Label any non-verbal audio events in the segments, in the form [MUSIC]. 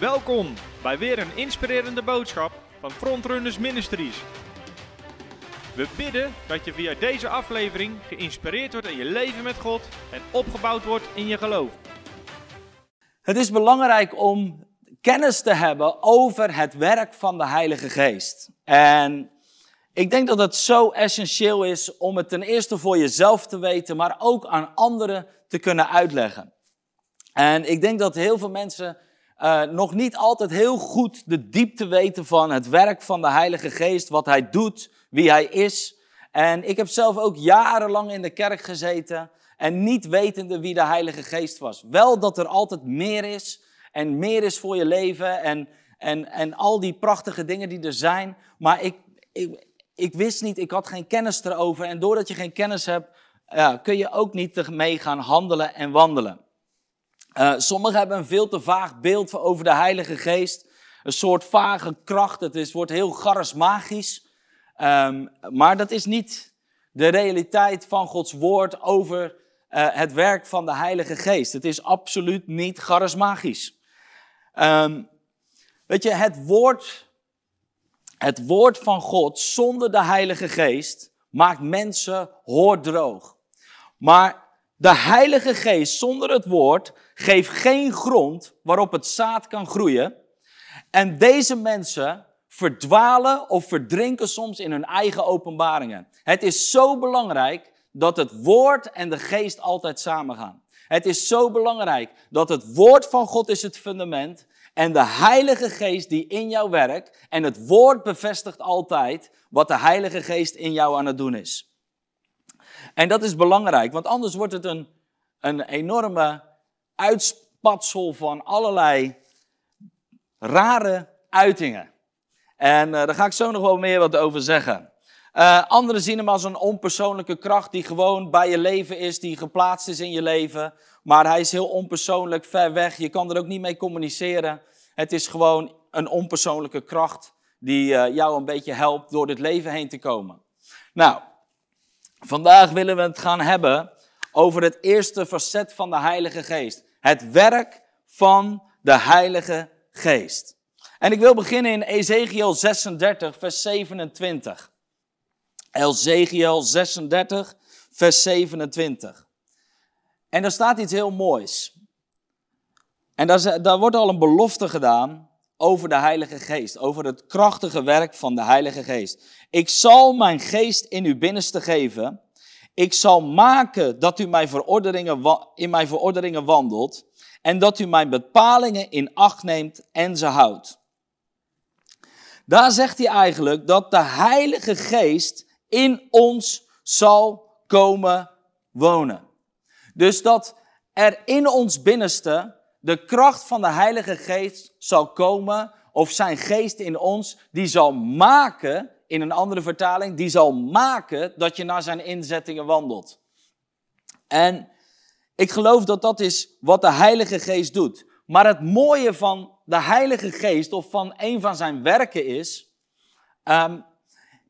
Welkom bij weer een inspirerende boodschap van Frontrunners Ministries. We bidden dat je via deze aflevering geïnspireerd wordt in je leven met God en opgebouwd wordt in je geloof. Het is belangrijk om kennis te hebben over het werk van de Heilige Geest. En ik denk dat het zo essentieel is om het ten eerste voor jezelf te weten, maar ook aan anderen te kunnen uitleggen. En ik denk dat heel veel mensen uh, nog niet altijd heel goed de diepte weten van het werk van de Heilige Geest, wat Hij doet, wie Hij is. En ik heb zelf ook jarenlang in de kerk gezeten en niet wetende wie de Heilige Geest was. Wel dat er altijd meer is en meer is voor je leven en, en, en al die prachtige dingen die er zijn. Maar ik, ik, ik wist niet, ik had geen kennis erover. En doordat je geen kennis hebt, kun je ook niet mee gaan handelen en wandelen. Uh, sommigen hebben een veel te vaag beeld over de Heilige Geest. Een soort vage kracht. Het is, wordt heel charismagisch. Um, maar dat is niet de realiteit van Gods woord over uh, het werk van de Heilige Geest. Het is absoluut niet charismagisch. Um, weet je, het woord, het woord van God zonder de Heilige Geest maakt mensen hoordroog. Maar de Heilige Geest zonder het woord geeft geen grond waarop het zaad kan groeien. En deze mensen verdwalen of verdrinken soms in hun eigen openbaringen. Het is zo belangrijk dat het woord en de geest altijd samengaan. Het is zo belangrijk dat het woord van God is het fundament en de Heilige Geest die in jou werkt. En het woord bevestigt altijd wat de Heilige Geest in jou aan het doen is. En dat is belangrijk, want anders wordt het een, een enorme uitspatsel van allerlei rare uitingen. En uh, daar ga ik zo nog wel meer wat over zeggen. Uh, anderen zien hem als een onpersoonlijke kracht die gewoon bij je leven is, die geplaatst is in je leven. Maar hij is heel onpersoonlijk, ver weg. Je kan er ook niet mee communiceren. Het is gewoon een onpersoonlijke kracht die uh, jou een beetje helpt door dit leven heen te komen. Nou, vandaag willen we het gaan hebben over het eerste facet van de Heilige Geest. Het werk van de Heilige Geest. En ik wil beginnen in Ezekiel 36, vers 27. Ezekiel 36, vers 27. En daar staat iets heel moois. En daar, daar wordt al een belofte gedaan over de Heilige Geest, over het krachtige werk van de Heilige Geest. Ik zal mijn geest in uw binnenste geven ik zal maken dat u mijn verordeningen, in mijn verordeningen wandelt en dat u mijn bepalingen in acht neemt en ze houdt. Daar zegt hij eigenlijk dat de Heilige Geest in ons zal komen wonen. Dus dat er in ons binnenste de kracht van de Heilige Geest zal komen, of zijn geest in ons, die zal maken in een andere vertaling, die zal maken dat je naar zijn inzettingen wandelt. En ik geloof dat dat is wat de Heilige Geest doet. Maar het mooie van de Heilige Geest, of van een van zijn werken is, um,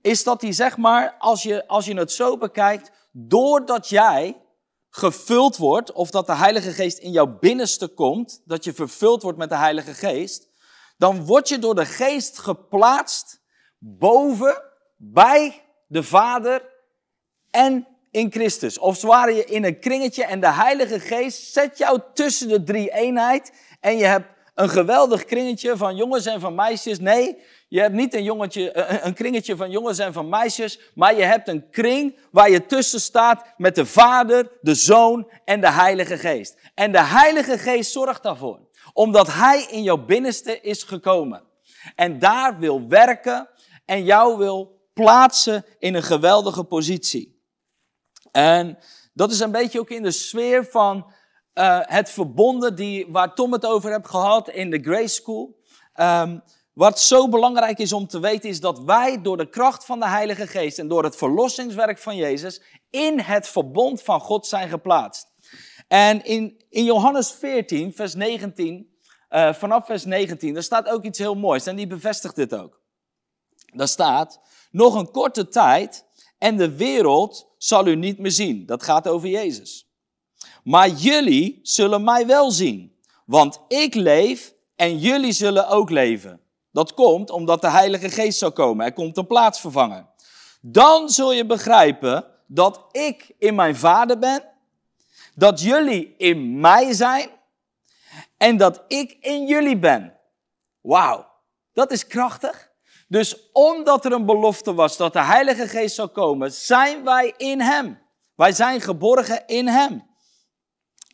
is dat hij zeg maar, als je, als je het zo bekijkt, doordat jij gevuld wordt, of dat de Heilige Geest in jouw binnenste komt, dat je vervuld wordt met de Heilige Geest, dan word je door de Geest geplaatst boven, bij de Vader en in Christus. Of zwaar je in een kringetje en de Heilige Geest zet jou tussen de drie eenheid en je hebt een geweldig kringetje van jongens en van meisjes. Nee, je hebt niet een, jongetje, een kringetje van jongens en van meisjes, maar je hebt een kring waar je tussen staat met de Vader, de Zoon en de Heilige Geest. En de Heilige Geest zorgt daarvoor, omdat Hij in jouw binnenste is gekomen. En daar wil werken en jou wil plaatsen in een geweldige positie. En dat is een beetje ook in de sfeer van uh, het verbonden die, waar Tom het over heeft gehad in de Grace School. Um, wat zo belangrijk is om te weten is dat wij door de kracht van de Heilige Geest en door het verlossingswerk van Jezus in het verbond van God zijn geplaatst. En in, in Johannes 14, vers 19, uh, vanaf vers 19, daar staat ook iets heel moois en die bevestigt dit ook. Daar staat, nog een korte tijd en de wereld zal u niet meer zien. Dat gaat over Jezus. Maar jullie zullen mij wel zien, want ik leef en jullie zullen ook leven. Dat komt omdat de Heilige Geest zal komen. Er komt een plaatsvervanger. Dan zul je begrijpen dat ik in mijn Vader ben, dat jullie in mij zijn en dat ik in jullie ben. Wauw, dat is krachtig. Dus omdat er een belofte was dat de Heilige Geest zou komen, zijn wij in Hem. Wij zijn geborgen in Hem.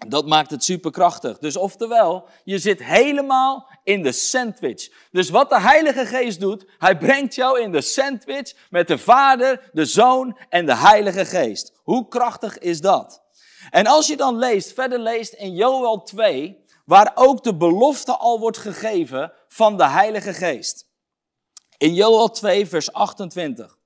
Dat maakt het superkrachtig. Dus oftewel, je zit helemaal in de sandwich. Dus wat de Heilige Geest doet, hij brengt jou in de sandwich met de Vader, de Zoon en de Heilige Geest. Hoe krachtig is dat? En als je dan leest, verder leest in Joel 2, waar ook de belofte al wordt gegeven van de Heilige Geest. In Joel 2, vers 28.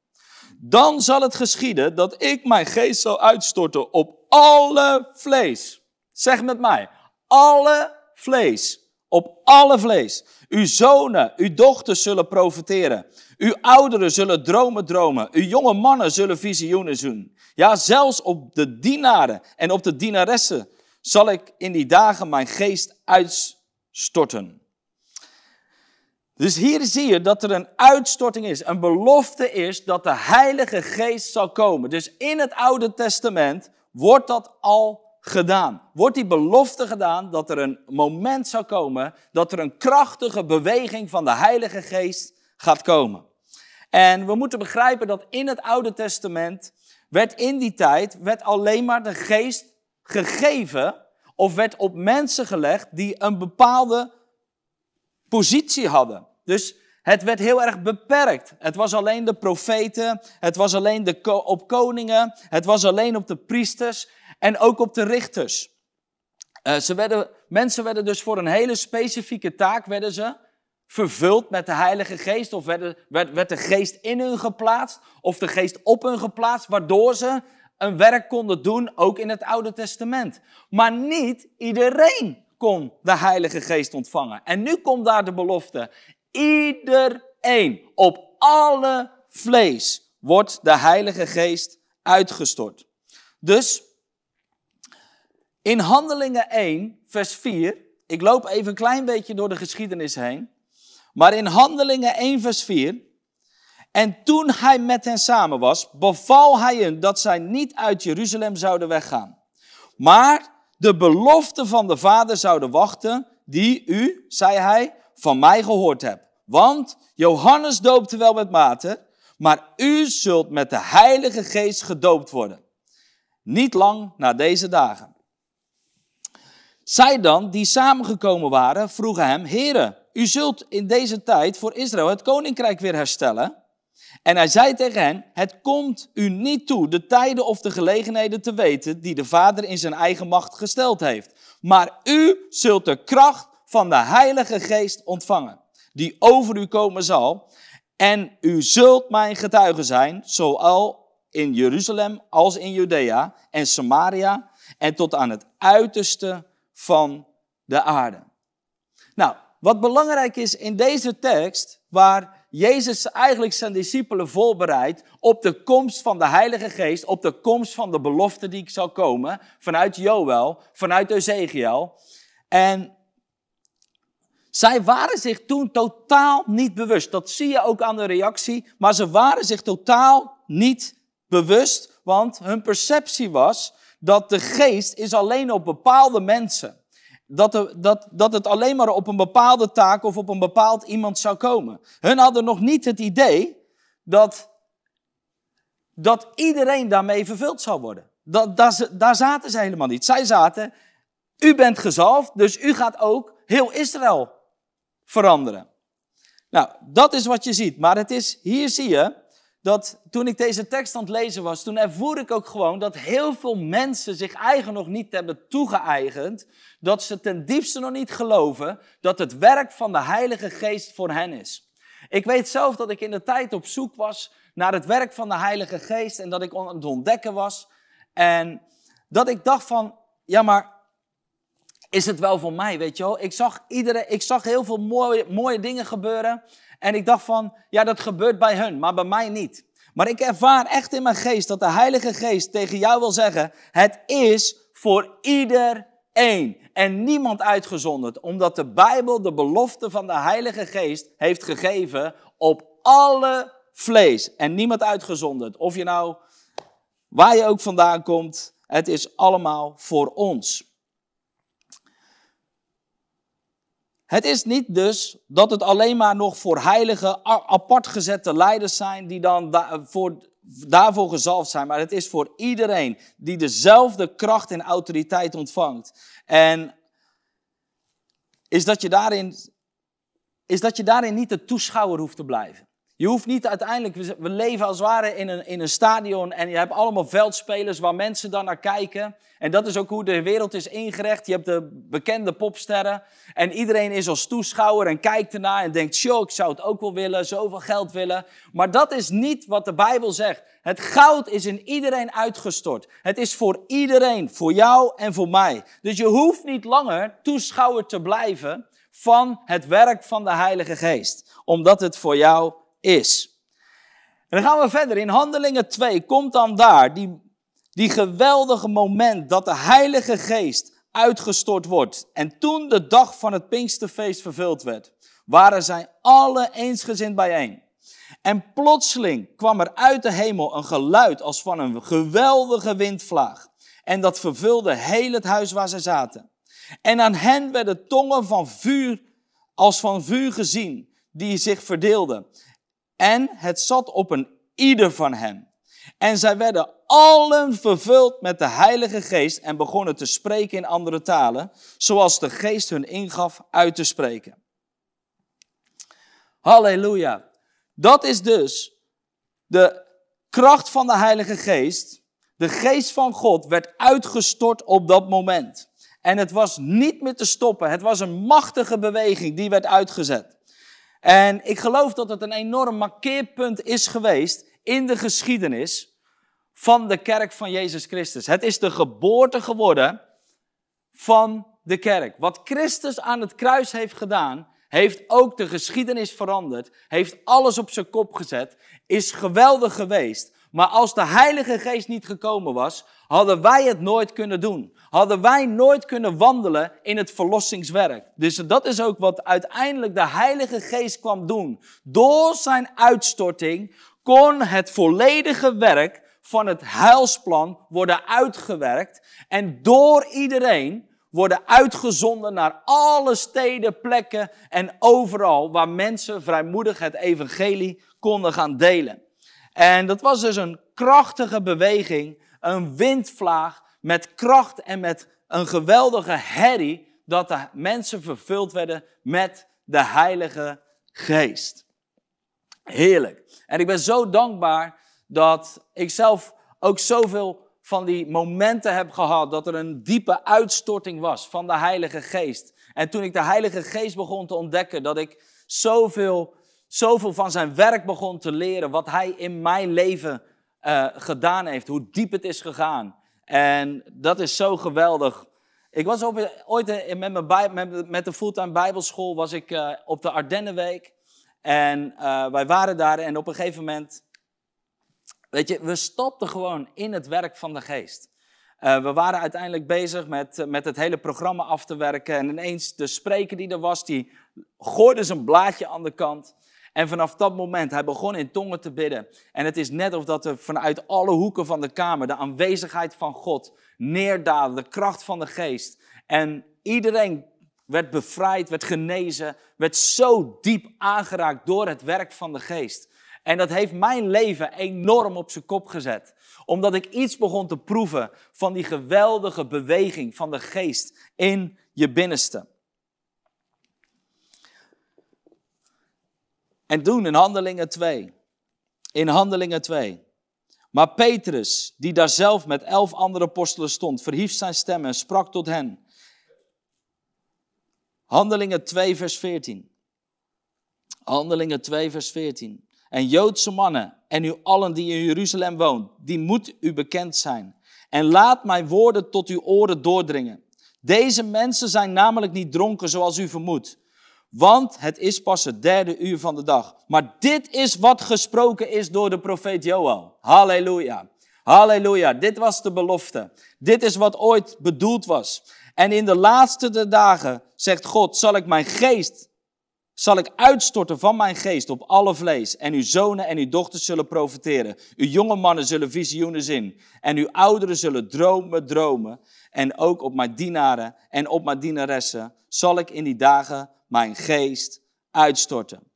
Dan zal het geschieden dat ik mijn geest zal uitstorten op alle vlees. Zeg met mij, alle vlees. Op alle vlees. Uw zonen, uw dochters zullen profiteren. Uw ouderen zullen dromen dromen. Uw jonge mannen zullen visioenen zien. Ja, zelfs op de dienaren en op de dienaressen zal ik in die dagen mijn geest uitstorten. Dus hier zie je dat er een uitstorting is, een belofte is dat de Heilige Geest zal komen. Dus in het Oude Testament wordt dat al gedaan. Wordt die belofte gedaan dat er een moment zou komen dat er een krachtige beweging van de Heilige Geest gaat komen. En we moeten begrijpen dat in het Oude Testament werd in die tijd werd alleen maar de Geest gegeven of werd op mensen gelegd die een bepaalde positie hadden. Dus het werd heel erg beperkt. Het was alleen de profeten, het was alleen de op koningen, het was alleen op de priesters en ook op de richters. Uh, ze werden, mensen werden dus voor een hele specifieke taak werden ze vervuld met de Heilige Geest, of werd, werd de Geest in hun geplaatst, of de Geest op hun geplaatst, waardoor ze een werk konden doen, ook in het Oude Testament. Maar niet iedereen kon de Heilige Geest ontvangen. En nu komt daar de belofte. Iedereen, op alle vlees, wordt de Heilige Geest uitgestort. Dus in Handelingen 1, vers 4, ik loop even een klein beetje door de geschiedenis heen, maar in Handelingen 1, vers 4, en toen hij met hen samen was, beval hij hen dat zij niet uit Jeruzalem zouden weggaan, maar de belofte van de Vader zouden wachten, die u, zei hij, van mij gehoord hebt. Want Johannes doopte wel met water, maar u zult met de Heilige Geest gedoopt worden. Niet lang na deze dagen. Zij dan, die samengekomen waren, vroegen hem, Heere, u zult in deze tijd voor Israël het koninkrijk weer herstellen. En hij zei tegen hen, het komt u niet toe de tijden of de gelegenheden te weten die de Vader in zijn eigen macht gesteld heeft. Maar u zult de kracht van de Heilige Geest ontvangen, die over u komen zal. En u zult mijn getuigen zijn, zowel in Jeruzalem als in Judea en Samaria en tot aan het uiterste van de aarde. Nou, wat belangrijk is in deze tekst, waar Jezus eigenlijk zijn discipelen voorbereidt op de komst van de Heilige Geest, op de komst van de belofte die zal komen, vanuit Joël, vanuit Ezekiel. En zij waren zich toen totaal niet bewust. Dat zie je ook aan de reactie, maar ze waren zich totaal niet bewust, want hun perceptie was dat de geest is alleen op bepaalde mensen. Dat, de, dat, dat het alleen maar op een bepaalde taak of op een bepaald iemand zou komen. Hun hadden nog niet het idee dat, dat iedereen daarmee vervuld zou worden. Dat, daar, daar zaten ze helemaal niet. Zij zaten, u bent gezalfd, dus u gaat ook heel Israël veranderen. Nou, dat is wat je ziet. Maar het is, hier zie je, dat toen ik deze tekst aan het lezen was, toen ervoer ik ook gewoon dat heel veel mensen zich eigen nog niet hebben toegeëigend, dat ze ten diepste nog niet geloven dat het werk van de Heilige Geest voor hen is. Ik weet zelf dat ik in de tijd op zoek was naar het werk van de Heilige Geest en dat ik aan het ontdekken was en dat ik dacht van, ja maar is het wel voor mij, weet je wel? Ik zag, iedereen, ik zag heel veel mooie, mooie dingen gebeuren en ik dacht van, ja, dat gebeurt bij hun, maar bij mij niet. Maar ik ervaar echt in mijn geest dat de Heilige Geest tegen jou wil zeggen, het is voor iedereen. en niemand uitgezonderd, omdat de Bijbel de belofte van de Heilige Geest heeft gegeven op alle vlees en niemand uitgezonderd. Of je nou, waar je ook vandaan komt, het is allemaal voor ons. Het is niet dus dat het alleen maar nog voor heilige, apart gezette leiders zijn die dan voor, daarvoor gezalfd zijn, maar het is voor iedereen die dezelfde kracht en autoriteit ontvangt. En is dat je daarin, is dat je daarin niet de toeschouwer hoeft te blijven. Je hoeft niet uiteindelijk, we leven als het ware in een, in een stadion en je hebt allemaal veldspelers waar mensen dan naar kijken. En dat is ook hoe de wereld is ingericht. Je hebt de bekende popsterren en iedereen is als toeschouwer en kijkt ernaar en denkt, show, ik zou het ook wel willen, zoveel geld willen. Maar dat is niet wat de Bijbel zegt. Het goud is in iedereen uitgestort. Het is voor iedereen, voor jou en voor mij. Dus je hoeft niet langer toeschouwer te blijven van het werk van de Heilige Geest, omdat het voor jou is. En dan gaan we verder. In Handelingen 2 komt dan daar die, die geweldige moment dat de Heilige Geest uitgestort wordt. En toen de dag van het Pinksterfeest vervuld werd, waren zij alle eensgezind bijeen. En plotseling kwam er uit de hemel een geluid als van een geweldige windvlaag. En dat vervulde heel het huis waar ze zaten. En aan hen werden tongen van vuur, als van vuur gezien, die zich verdeelden. En het zat op een ieder van hen. En zij werden allen vervuld met de Heilige Geest en begonnen te spreken in andere talen, zoals de Geest hun ingaf uit te spreken. Halleluja. Dat is dus de kracht van de Heilige Geest. De Geest van God werd uitgestort op dat moment. En het was niet meer te stoppen. Het was een machtige beweging die werd uitgezet. En ik geloof dat het een enorm markeerpunt is geweest in de geschiedenis van de kerk van Jezus Christus. Het is de geboorte geworden van de kerk. Wat Christus aan het kruis heeft gedaan, heeft ook de geschiedenis veranderd, heeft alles op zijn kop gezet, is geweldig geweest. Maar als de Heilige Geest niet gekomen was, hadden wij het nooit kunnen doen. Hadden wij nooit kunnen wandelen in het verlossingswerk. Dus dat is ook wat uiteindelijk de Heilige Geest kwam doen. Door zijn uitstorting kon het volledige werk van het heilsplan worden uitgewerkt. En door iedereen worden uitgezonden naar alle steden, plekken en overal waar mensen vrijmoedig het evangelie konden gaan delen. En dat was dus een krachtige beweging, een windvlaag met kracht en met een geweldige herrie, dat de mensen vervuld werden met de Heilige Geest. Heerlijk. En ik ben zo dankbaar dat ik zelf ook zoveel van die momenten heb gehad dat er een diepe uitstorting was van de Heilige Geest. En toen ik de Heilige Geest begon te ontdekken, dat ik zoveel zoveel van zijn werk begon te leren, wat hij in mijn leven uh, gedaan heeft, hoe diep het is gegaan. En dat is zo geweldig. Ik was ooit met, mijn met, de fulltime bijbelschool was ik uh, op de Ardennenweek. En wij waren daar en op een gegeven moment, weet je, we stopten gewoon in het werk van de geest. We waren uiteindelijk bezig met, met het hele programma af te werken. En ineens de spreker die er was, die gooide zijn blaadje aan de kant. En vanaf dat moment, hij begon in tongen te bidden. En het is net of dat er vanuit alle hoeken van de kamer de aanwezigheid van God neerdaalde, de kracht van de geest. En iedereen werd bevrijd, werd genezen, werd zo diep aangeraakt door het werk van de geest. En dat heeft mijn leven enorm op zijn kop gezet. Omdat ik iets begon te proeven van die geweldige beweging van de geest in je binnenste. En toen in Handelingen 2. In Handelingen 2. Maar Petrus, die daar zelf met elf andere apostelen stond, verhief zijn stem en sprak tot hen. Handelingen 2, vers 14. Handelingen 2, vers 14. En Joodse mannen en u allen die in Jeruzalem woont, die moet u bekend zijn. En laat mijn woorden tot uw oren doordringen. Deze mensen zijn namelijk niet dronken zoals u vermoedt want het is pas het derde uur van de dag. Maar dit is wat gesproken is door de profeet Joel. Halleluja. Halleluja, dit was de belofte. Dit is wat ooit bedoeld was. En in de laatste dagen, zegt God, zal ik mijn geest, zal ik uitstorten van mijn geest op alle vlees. En uw zonen en uw dochters zullen profiteren. Uw jonge mannen zullen visioenen zien. En uw ouderen zullen dromen, dromen. En ook op mijn dienaren en op mijn dienaressen zal ik in die dagen mijn geest uitstorten.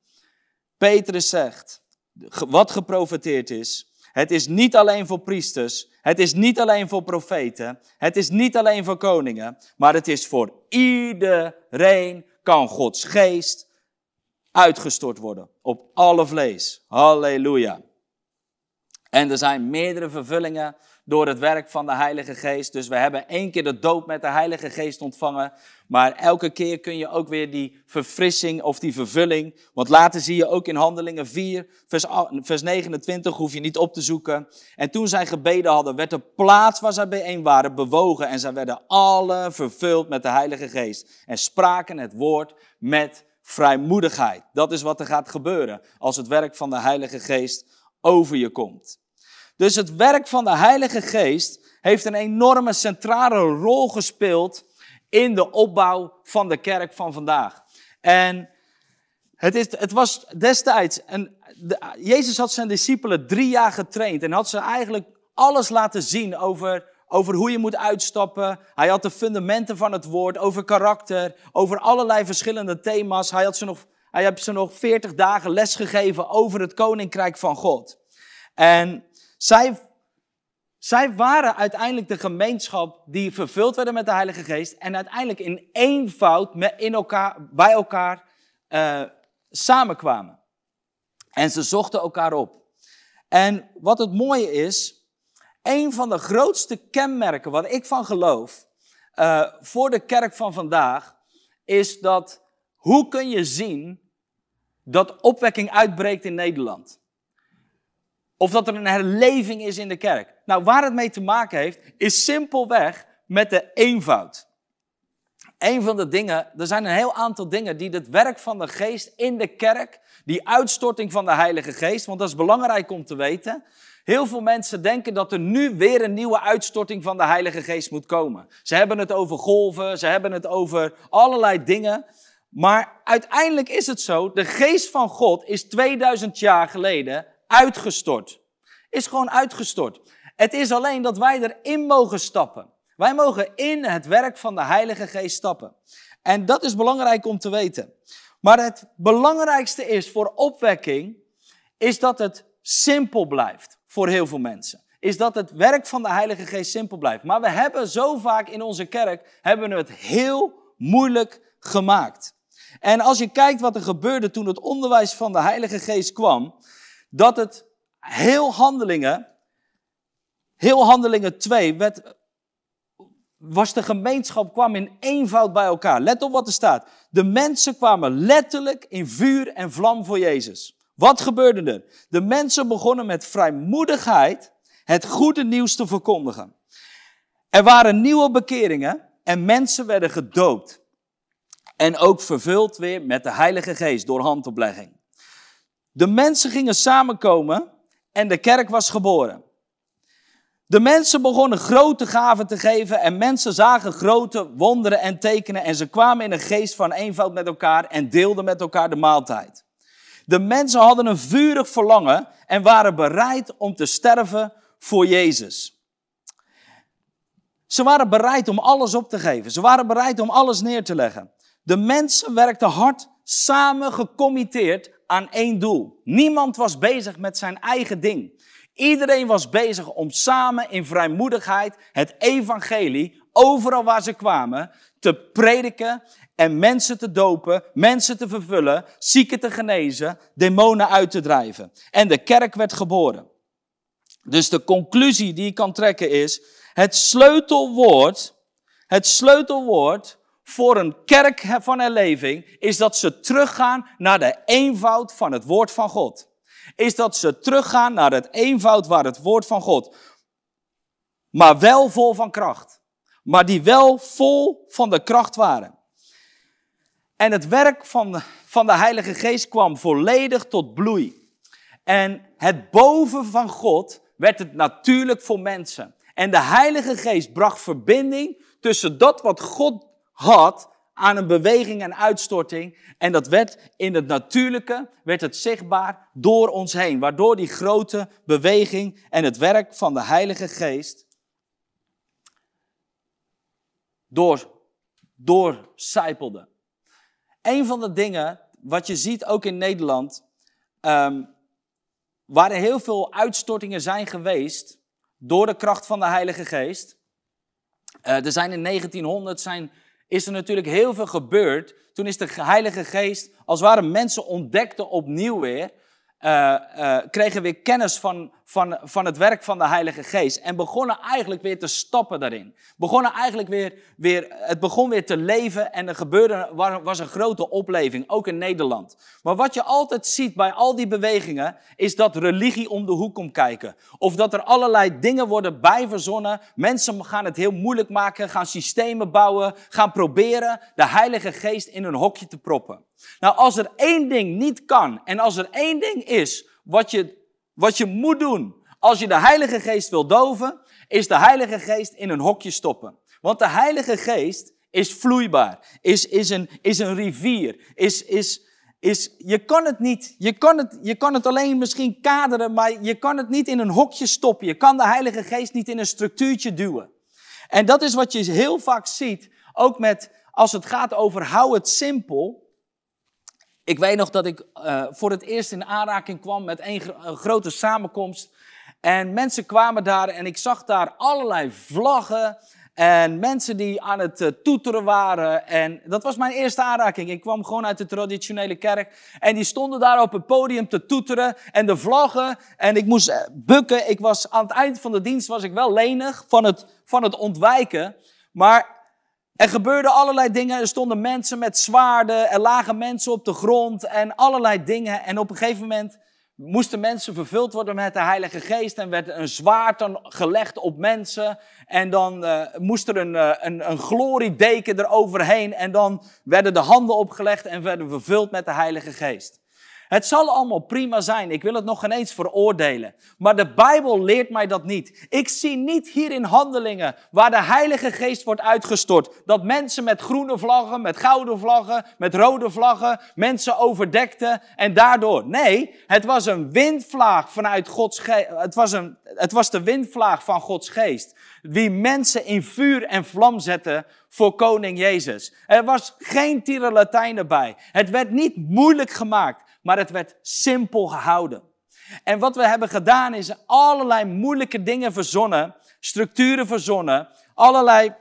Petrus zegt, wat geprofeteerd is, het is niet alleen voor priesters, het is niet alleen voor profeten, het is niet alleen voor koningen, maar het is voor iedereen kan Gods geest uitgestort worden op alle vlees. Halleluja. En er zijn meerdere vervullingen door het werk van de Heilige Geest. Dus we hebben één keer de doop met de Heilige Geest ontvangen. Maar elke keer kun je ook weer die verfrissing of die vervulling. Want later zie je ook in Handelingen 4, vers, vers 29, hoef je niet op te zoeken. En toen zij gebeden hadden, werd de plaats waar zij bijeen waren bewogen. En zij werden alle vervuld met de Heilige Geest. En spraken het woord met vrijmoedigheid. Dat is wat er gaat gebeuren als het werk van de Heilige Geest over je komt. Dus het werk van de Heilige Geest heeft een enorme centrale rol gespeeld in de opbouw van de kerk van vandaag. En het, is, het was destijds, een, Jezus had zijn discipelen drie jaar getraind en had ze eigenlijk alles laten zien over, over hoe je moet uitstappen. Hij had de fundamenten van het woord, over karakter, over allerlei verschillende thema's. Hij had ze nog, hij heeft ze nog veertig dagen lesgegeven over het koninkrijk van God. En zij, zij waren uiteindelijk de gemeenschap die vervuld werden met de Heilige Geest en uiteindelijk in eenvoud met, in elkaar, bij elkaar uh, samenkwamen. En ze zochten elkaar op. En wat het mooie is, een van de grootste kenmerken wat ik van geloof uh, voor de kerk van vandaag, is dat hoe kun je zien dat opwekking uitbreekt in Nederland? Of dat er een herleving is in de kerk. Nou, waar het mee te maken heeft, is simpelweg met de eenvoud. Een van de dingen, er zijn een heel aantal dingen die het werk van de geest in de kerk, die uitstorting van de Heilige Geest, want dat is belangrijk om te weten. Heel veel mensen denken dat er nu weer een nieuwe uitstorting van de Heilige Geest moet komen. Ze hebben het over golven, ze hebben het over allerlei dingen. Maar uiteindelijk is het zo, de geest van God is 2000 jaar geleden uitgestort. Is gewoon uitgestort. Het is alleen dat wij erin mogen stappen. Wij mogen in het werk van de Heilige Geest stappen. En dat is belangrijk om te weten. Maar het belangrijkste is voor opwekking, is dat het simpel blijft voor heel veel mensen. Is dat het werk van de Heilige Geest simpel blijft. Maar we hebben zo vaak in onze kerk, hebben we het heel moeilijk gemaakt. En als je kijkt wat er gebeurde toen het onderwijs van de Heilige Geest kwam, dat het heel handelingen, heel handelingen 2, werd, was de gemeenschap kwam in eenvoud bij elkaar. Let op wat er staat. De mensen kwamen letterlijk in vuur en vlam voor Jezus. Wat gebeurde er? De mensen begonnen met vrijmoedigheid het goede nieuws te verkondigen. Er waren nieuwe bekeringen en mensen werden gedoopt. En ook vervuld weer met de Heilige Geest door handoplegging. De mensen gingen samenkomen en de kerk was geboren. De mensen begonnen grote gaven te geven en mensen zagen grote wonderen en tekenen en ze kwamen in een geest van eenvoud met elkaar en deelden met elkaar de maaltijd. De mensen hadden een vurig verlangen en waren bereid om te sterven voor Jezus. Ze waren bereid om alles op te geven. Ze waren bereid om alles neer te leggen. De mensen werkten hard, samen gecommitteerd aan één doel. Niemand was bezig met zijn eigen ding. Iedereen was bezig om samen in vrijmoedigheid het evangelie, overal waar ze kwamen, te prediken en mensen te dopen, mensen te vervullen, zieken te genezen, demonen uit te drijven. En de kerk werd geboren. Dus de conclusie die ik kan trekken is, het sleutelwoord, het sleutelwoord voor een kerk van herleving is dat ze teruggaan naar de eenvoud van het woord van God. Is dat ze teruggaan naar het eenvoud waar het woord van God, maar wel vol van kracht. Maar die wel vol van de kracht waren. En het werk van van de Heilige Geest kwam volledig tot bloei. En het boven van God werd het natuurlijk voor mensen. En de Heilige Geest bracht verbinding tussen dat wat God had aan een beweging en uitstorting. En dat werd in het natuurlijke, werd het zichtbaar door ons heen. Waardoor die grote beweging en het werk van de Heilige Geest door. Een van de dingen wat je ziet ook in Nederland, um, waar er heel veel uitstortingen zijn geweest door de kracht van de Heilige Geest. Uh, er zijn in 1900 zijn is er natuurlijk heel veel gebeurd. Toen is de Heilige Geest, als ware mensen ontdekte opnieuw weer, uh, uh, kregen weer kennis van, van, van het werk van de Heilige Geest. En begonnen eigenlijk weer te stappen daarin. Begonnen eigenlijk weer, weer, het begon weer te leven en er gebeurde, was een grote opleving, ook in Nederland. Maar wat je altijd ziet bij al die bewegingen, is dat religie om de hoek komt kijken. Of dat er allerlei dingen worden bijverzonnen. Mensen gaan het heel moeilijk maken, gaan systemen bouwen, gaan proberen de Heilige Geest in een hokje te proppen. Nou, als er één ding niet kan en als er één ding is wat je wat je moet doen als je de Heilige Geest wil doven, is de Heilige Geest in een hokje stoppen. Want de Heilige Geest is vloeibaar, is, is, een, is een rivier, is, is, is, je kan het niet, je kan het, je kan het alleen misschien kaderen, maar je kan het niet in een hokje stoppen. Je kan de Heilige Geest niet in een structuurtje duwen. En dat is wat je heel vaak ziet, ook met, als het gaat over hou het simpel, ik weet nog dat ik uh, voor het eerst in aanraking kwam met een, een, grote samenkomst. En mensen kwamen daar en ik zag daar allerlei vlaggen en mensen die aan het uh, toeteren waren. En dat was mijn eerste aanraking. Ik kwam gewoon uit de traditionele kerk. En die stonden daar op het podium te toeteren en de vlaggen. En ik moest eh, bukken. Ik was, aan het eind van de dienst was ik wel lenig van het, van het ontwijken. Maar er gebeurden allerlei dingen. Er stonden mensen met zwaarden. Er lagen mensen op de grond en allerlei dingen. En op een gegeven moment moesten mensen vervuld worden met de Heilige Geest. En werd een zwaard dan gelegd op mensen. En dan uh, moest er een, uh, een, een gloriedeken eroverheen. En dan werden de handen opgelegd en werden vervuld met de Heilige Geest. Het zal allemaal prima zijn. Ik wil het nog geen eens veroordelen. Maar de Bijbel leert mij dat niet. Ik zie niet hier in handelingen waar de Heilige Geest wordt uitgestort. Dat mensen met groene vlaggen, met gouden vlaggen, met rode vlaggen mensen overdekten en daardoor. Nee, het was een windvlaag vanuit Gods geest. Het was, een, het was de windvlaag van Gods geest. Wie mensen in vuur en vlam zette voor koning Jezus. Er was geen tierenlatijn erbij. Het werd niet moeilijk gemaakt maar het werd simpel gehouden. En wat we hebben gedaan is allerlei moeilijke dingen verzonnen, structuren verzonnen, allerlei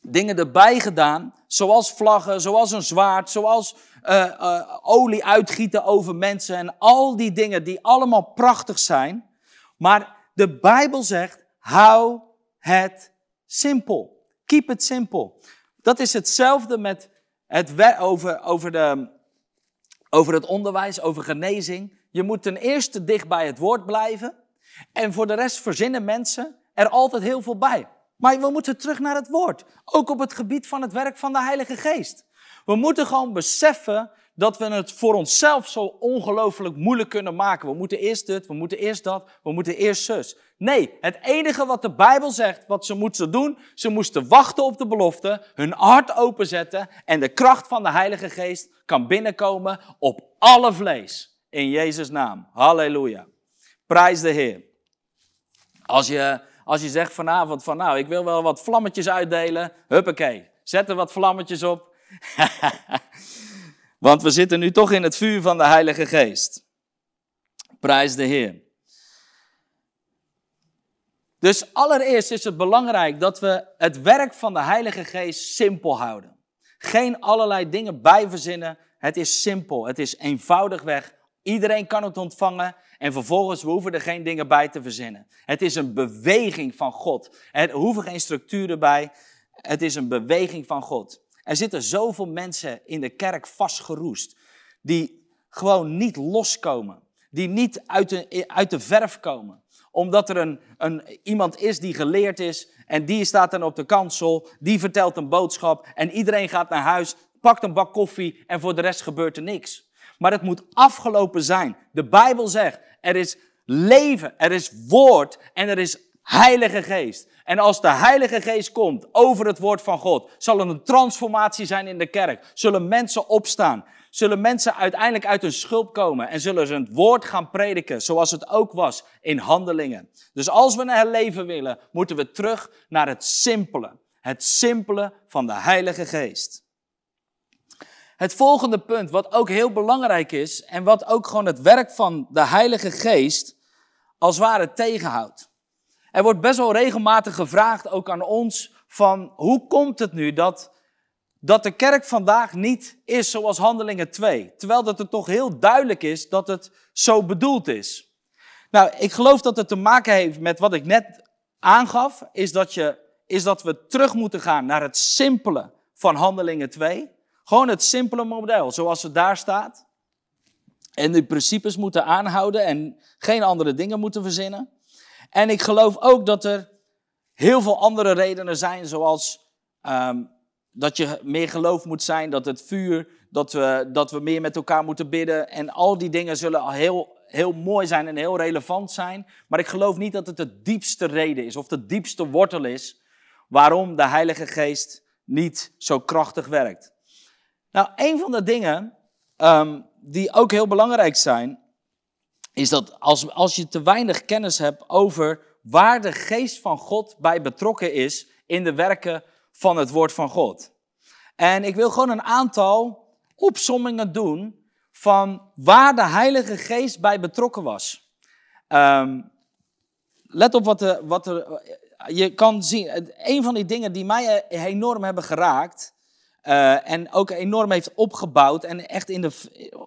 dingen erbij gedaan, zoals vlaggen, zoals een zwaard, zoals uh, uh, olie uitgieten over mensen en al die dingen die allemaal prachtig zijn. Maar de Bijbel zegt, hou het simpel. Keep it simple. Dat is hetzelfde met het over, over de, over het onderwijs, over genezing. Je moet ten eerste dicht bij het woord blijven. En voor de rest verzinnen mensen er altijd heel veel bij. Maar we moeten terug naar het woord. Ook op het gebied van het werk van de Heilige Geest. We moeten gewoon beseffen dat we het voor onszelf zo ongelooflijk moeilijk kunnen maken. We moeten eerst dit, we moeten eerst dat, we moeten eerst zus. Nee, het enige wat de Bijbel zegt, wat ze moesten doen, ze moesten wachten op de belofte, hun hart openzetten en de kracht van de Heilige Geest kan binnenkomen op alle vlees. In Jezus' naam. Halleluja. Prijs de Heer. Als je, als je zegt vanavond van nou, ik wil wel wat vlammetjes uitdelen, huppakee, zet er wat vlammetjes op. [LAUGHS] Want we zitten nu toch in het vuur van de Heilige Geest. Prijs de Heer. Dus allereerst is het belangrijk dat we het werk van de Heilige Geest simpel houden. Geen allerlei dingen bijverzinnen. Het is simpel. Het is eenvoudig weg. Iedereen kan het ontvangen en vervolgens we hoeven er geen dingen bij te verzinnen. Het is een beweging van God. Er hoeven geen structuren bij. Het is een beweging van God. Er zitten zoveel mensen in de kerk vastgeroest, die gewoon niet loskomen, die niet uit de, uit de verf komen. Omdat er een, een, iemand is die geleerd is en die staat dan op de kansel, die vertelt een boodschap en iedereen gaat naar huis, pakt een bak koffie en voor de rest gebeurt er niks. Maar het moet afgelopen zijn. De Bijbel zegt, er is leven, er is woord en er is Heilige Geest. En als de Heilige Geest komt over het woord van God, zal er een transformatie zijn in de kerk. Zullen mensen opstaan. Zullen mensen uiteindelijk uit hun schulp komen en zullen ze het woord gaan prediken, zoals het ook was in handelingen. Dus als we een herleven willen, moeten we terug naar het simpele. Het simpele van de Heilige Geest. Het volgende punt, wat ook heel belangrijk is en wat ook gewoon het werk van de Heilige Geest als ware tegenhoudt. Er wordt best wel regelmatig gevraagd, ook aan ons, van hoe komt het nu dat, dat de kerk vandaag niet is zoals Handelingen 2? Terwijl dat het toch heel duidelijk is dat het zo bedoeld is. Nou, ik geloof dat het te maken heeft met wat ik net aangaf, is dat, je, is dat we terug moeten gaan naar het simpele van Handelingen 2. Gewoon het simpele model, zoals het daar staat. En de principes moeten aanhouden en geen andere dingen moeten verzinnen. En ik geloof ook dat er heel veel andere redenen zijn, zoals um, dat je meer geloof moet zijn, dat het vuur, dat we, dat we meer met elkaar moeten bidden. En al die dingen zullen heel, heel mooi zijn en heel relevant zijn. Maar ik geloof niet dat het de diepste reden is of de diepste wortel is waarom de Heilige Geest niet zo krachtig werkt. Nou, een van de dingen um, die ook heel belangrijk zijn, is dat als, als je te weinig kennis hebt over waar de geest van God bij betrokken is in de werken van het woord van God. En ik wil gewoon een aantal opsommingen doen van waar de Heilige Geest bij betrokken was. Um, let op wat, er, wat er. Je kan zien, een van die dingen die mij enorm hebben geraakt. Uh, en ook enorm heeft opgebouwd en echt in de,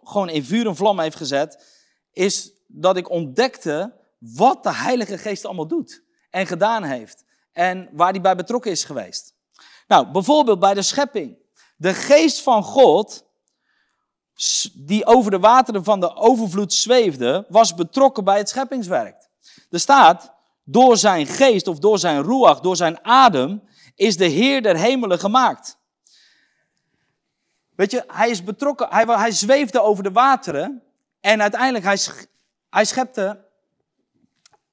gewoon in vuur en vlam heeft gezet, is dat ik ontdekte wat de Heilige Geest allemaal doet en gedaan heeft. En waar hij bij betrokken is geweest. Nou, bijvoorbeeld bij de schepping. De geest van God, die over de wateren van de overvloed zweefde, was betrokken bij het scheppingswerk. Er staat, door zijn geest of door zijn ruach, door zijn adem, is de Heer der hemelen gemaakt. Weet je, hij is betrokken, hij, hij zweefde over de wateren en uiteindelijk hij, hij schepte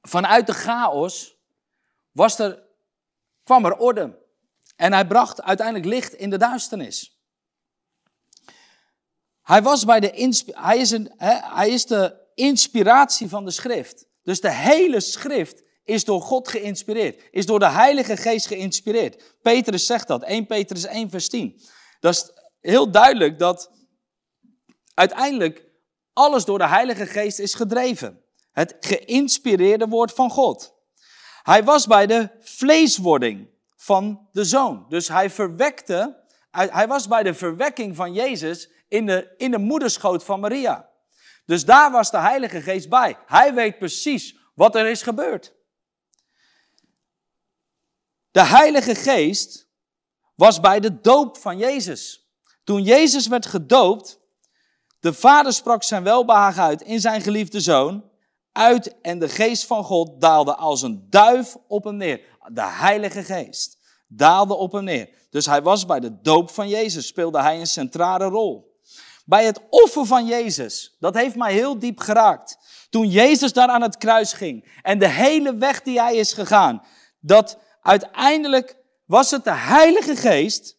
vanuit de chaos, was er, kwam er orde. En hij bracht uiteindelijk licht in de duisternis. Hij, was bij de, hij, is een, hij is de inspiratie van de schrift. Dus de hele schrift is door God geïnspireerd. Is door de Heilige Geest geïnspireerd. Petrus zegt dat. 1 Petrus 1 vers 10. Dat is heel duidelijk dat uiteindelijk alles door de Heilige Geest is gedreven. Het geïnspireerde woord van God. Hij was bij de vleeswording van de zoon. Dus hij verwekte, hij was bij de verwekking van Jezus in de, in de moederschoot van Maria. Dus daar was de Heilige Geest bij. Hij weet precies wat er is gebeurd. De Heilige Geest was bij de doop van Jezus. Toen Jezus werd gedoopt, de Vader sprak zijn welbehagen uit in zijn geliefde zoon, uit en de geest van God daalde als een duif op hem neer. De Heilige Geest daalde op hem neer. Dus hij was bij de doop van Jezus, speelde hij een centrale rol. Bij het offer van Jezus, dat heeft mij heel diep geraakt. Toen Jezus daar aan het kruis ging en de hele weg die hij is gegaan, dat uiteindelijk was het de Heilige Geest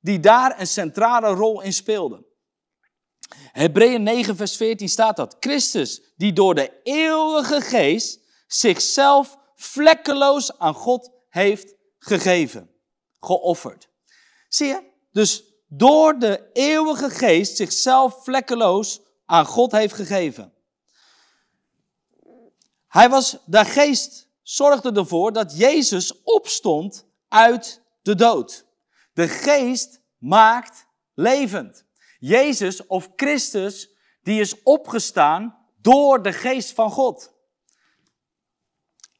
die daar een centrale rol in speelde. Hebreeën 9, vers 14 staat dat. Christus, die door de eeuwige geest zichzelf vlekkeloos aan God heeft gegeven, geofferd. Zie je? Dus door de eeuwige geest zichzelf vlekkeloos aan God heeft gegeven. Hij was, de geest zorgde ervoor dat Jezus opstond uit de dood. De geest maakt levend. Jezus of Christus, die is opgestaan door de geest van God.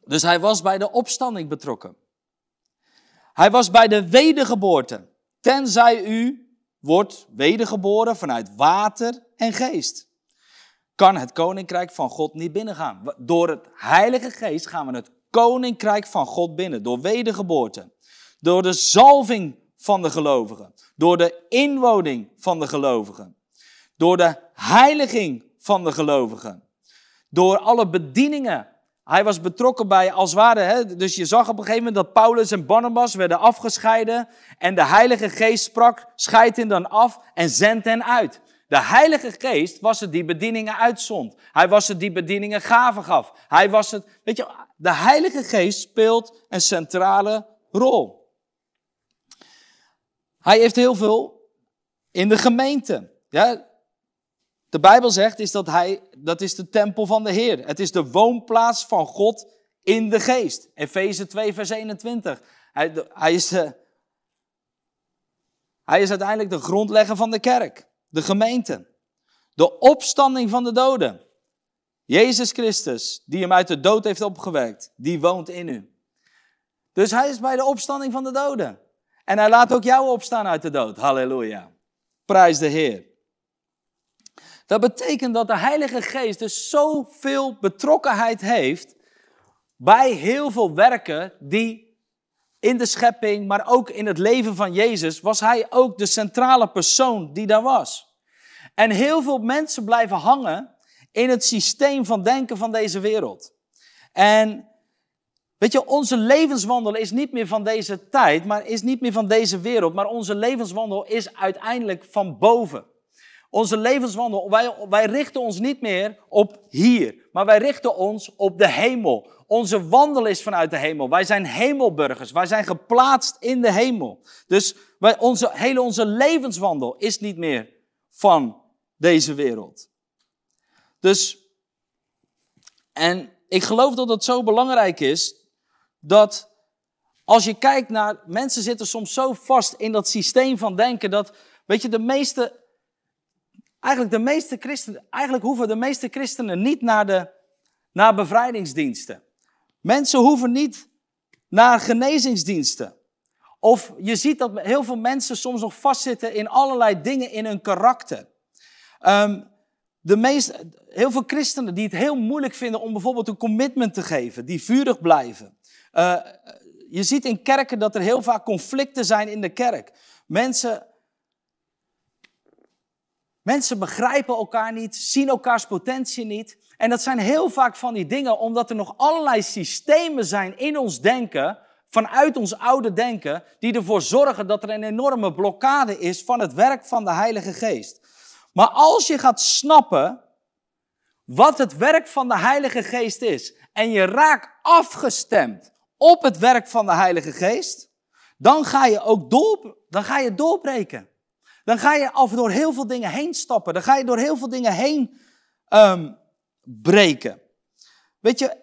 Dus hij was bij de opstanding betrokken. Hij was bij de wedergeboorte. Tenzij u wordt wedergeboren vanuit water en geest. Kan het koninkrijk van God niet binnengaan. Door het Heilige Geest gaan we het koninkrijk van God binnen. Door wedergeboorte. Door de zalving van de gelovigen. Door de inwoning van de gelovigen. Door de heiliging van de gelovigen. door alle bedieningen. Hij was betrokken bij, als het ware, hè, dus je zag op een gegeven moment dat Paulus en Barnabas werden afgescheiden. En de Heilige Geest sprak, scheid hen dan af en zendt hen uit. De Heilige Geest was het die bedieningen uitzond. Hij was het die bedieningen gaven gaf. Hij was het, weet je, de Heilige Geest speelt een centrale rol. Hij heeft heel veel in de gemeente. Ja, de Bijbel zegt is dat hij, dat is de tempel van de Heer. Het is de woonplaats van God in de geest. Efeze 2 vers 21. Hij, hij, is hij is uiteindelijk de grondlegger van de kerk, de gemeente. De opstanding van de doden. Jezus Christus, die hem uit de dood heeft opgewekt, die woont in u. Dus hij is bij de opstanding van de doden. En hij laat ook jou opstaan uit de dood. Halleluja. Prijs de Heer. Dat betekent dat de Heilige Geest dus zoveel betrokkenheid heeft bij heel veel werken die in de schepping, maar ook in het leven van Jezus, was hij ook de centrale persoon die daar was. En heel veel mensen blijven hangen in het systeem van denken van deze wereld. En weet je, onze levenswandel is niet meer van deze tijd, maar is niet meer van deze wereld, maar onze levenswandel is uiteindelijk van boven. Onze levenswandel, wij, wij richten ons niet meer op hier, maar wij richten ons op de hemel. Onze wandel is vanuit de hemel. Wij zijn hemelburgers. Wij zijn geplaatst in de hemel. Dus wij, onze, hele onze levenswandel is niet meer van deze wereld. Dus, en ik geloof dat het zo belangrijk is dat als je kijkt naar, mensen zitten soms zo vast in dat systeem van denken dat, weet je, de meeste Eigenlijk, de meeste christenen, eigenlijk hoeven de meeste christenen niet naar, de, naar bevrijdingsdiensten. Mensen hoeven niet naar genezingsdiensten. Of je ziet dat heel veel mensen soms nog vastzitten in allerlei dingen in hun karakter. Um, de meest, heel veel christenen die het heel moeilijk vinden om bijvoorbeeld een commitment te geven, die vurig blijven. Uh, je ziet in kerken dat er heel vaak conflicten zijn in de kerk. Mensen Mensen begrijpen elkaar niet, zien elkaars potentie niet. En dat zijn heel vaak van die dingen omdat er nog allerlei systemen zijn in ons denken, vanuit ons oude denken, die ervoor zorgen dat er een enorme blokkade is van het werk van de Heilige Geest. Maar als je gaat snappen wat het werk van de Heilige Geest is en je raakt afgestemd op het werk van de Heilige Geest, dan ga je ook door, dan ga je doorbreken. Dan ga je af door heel veel dingen heen stappen. Dan ga je door heel veel dingen heen um, breken. Weet je.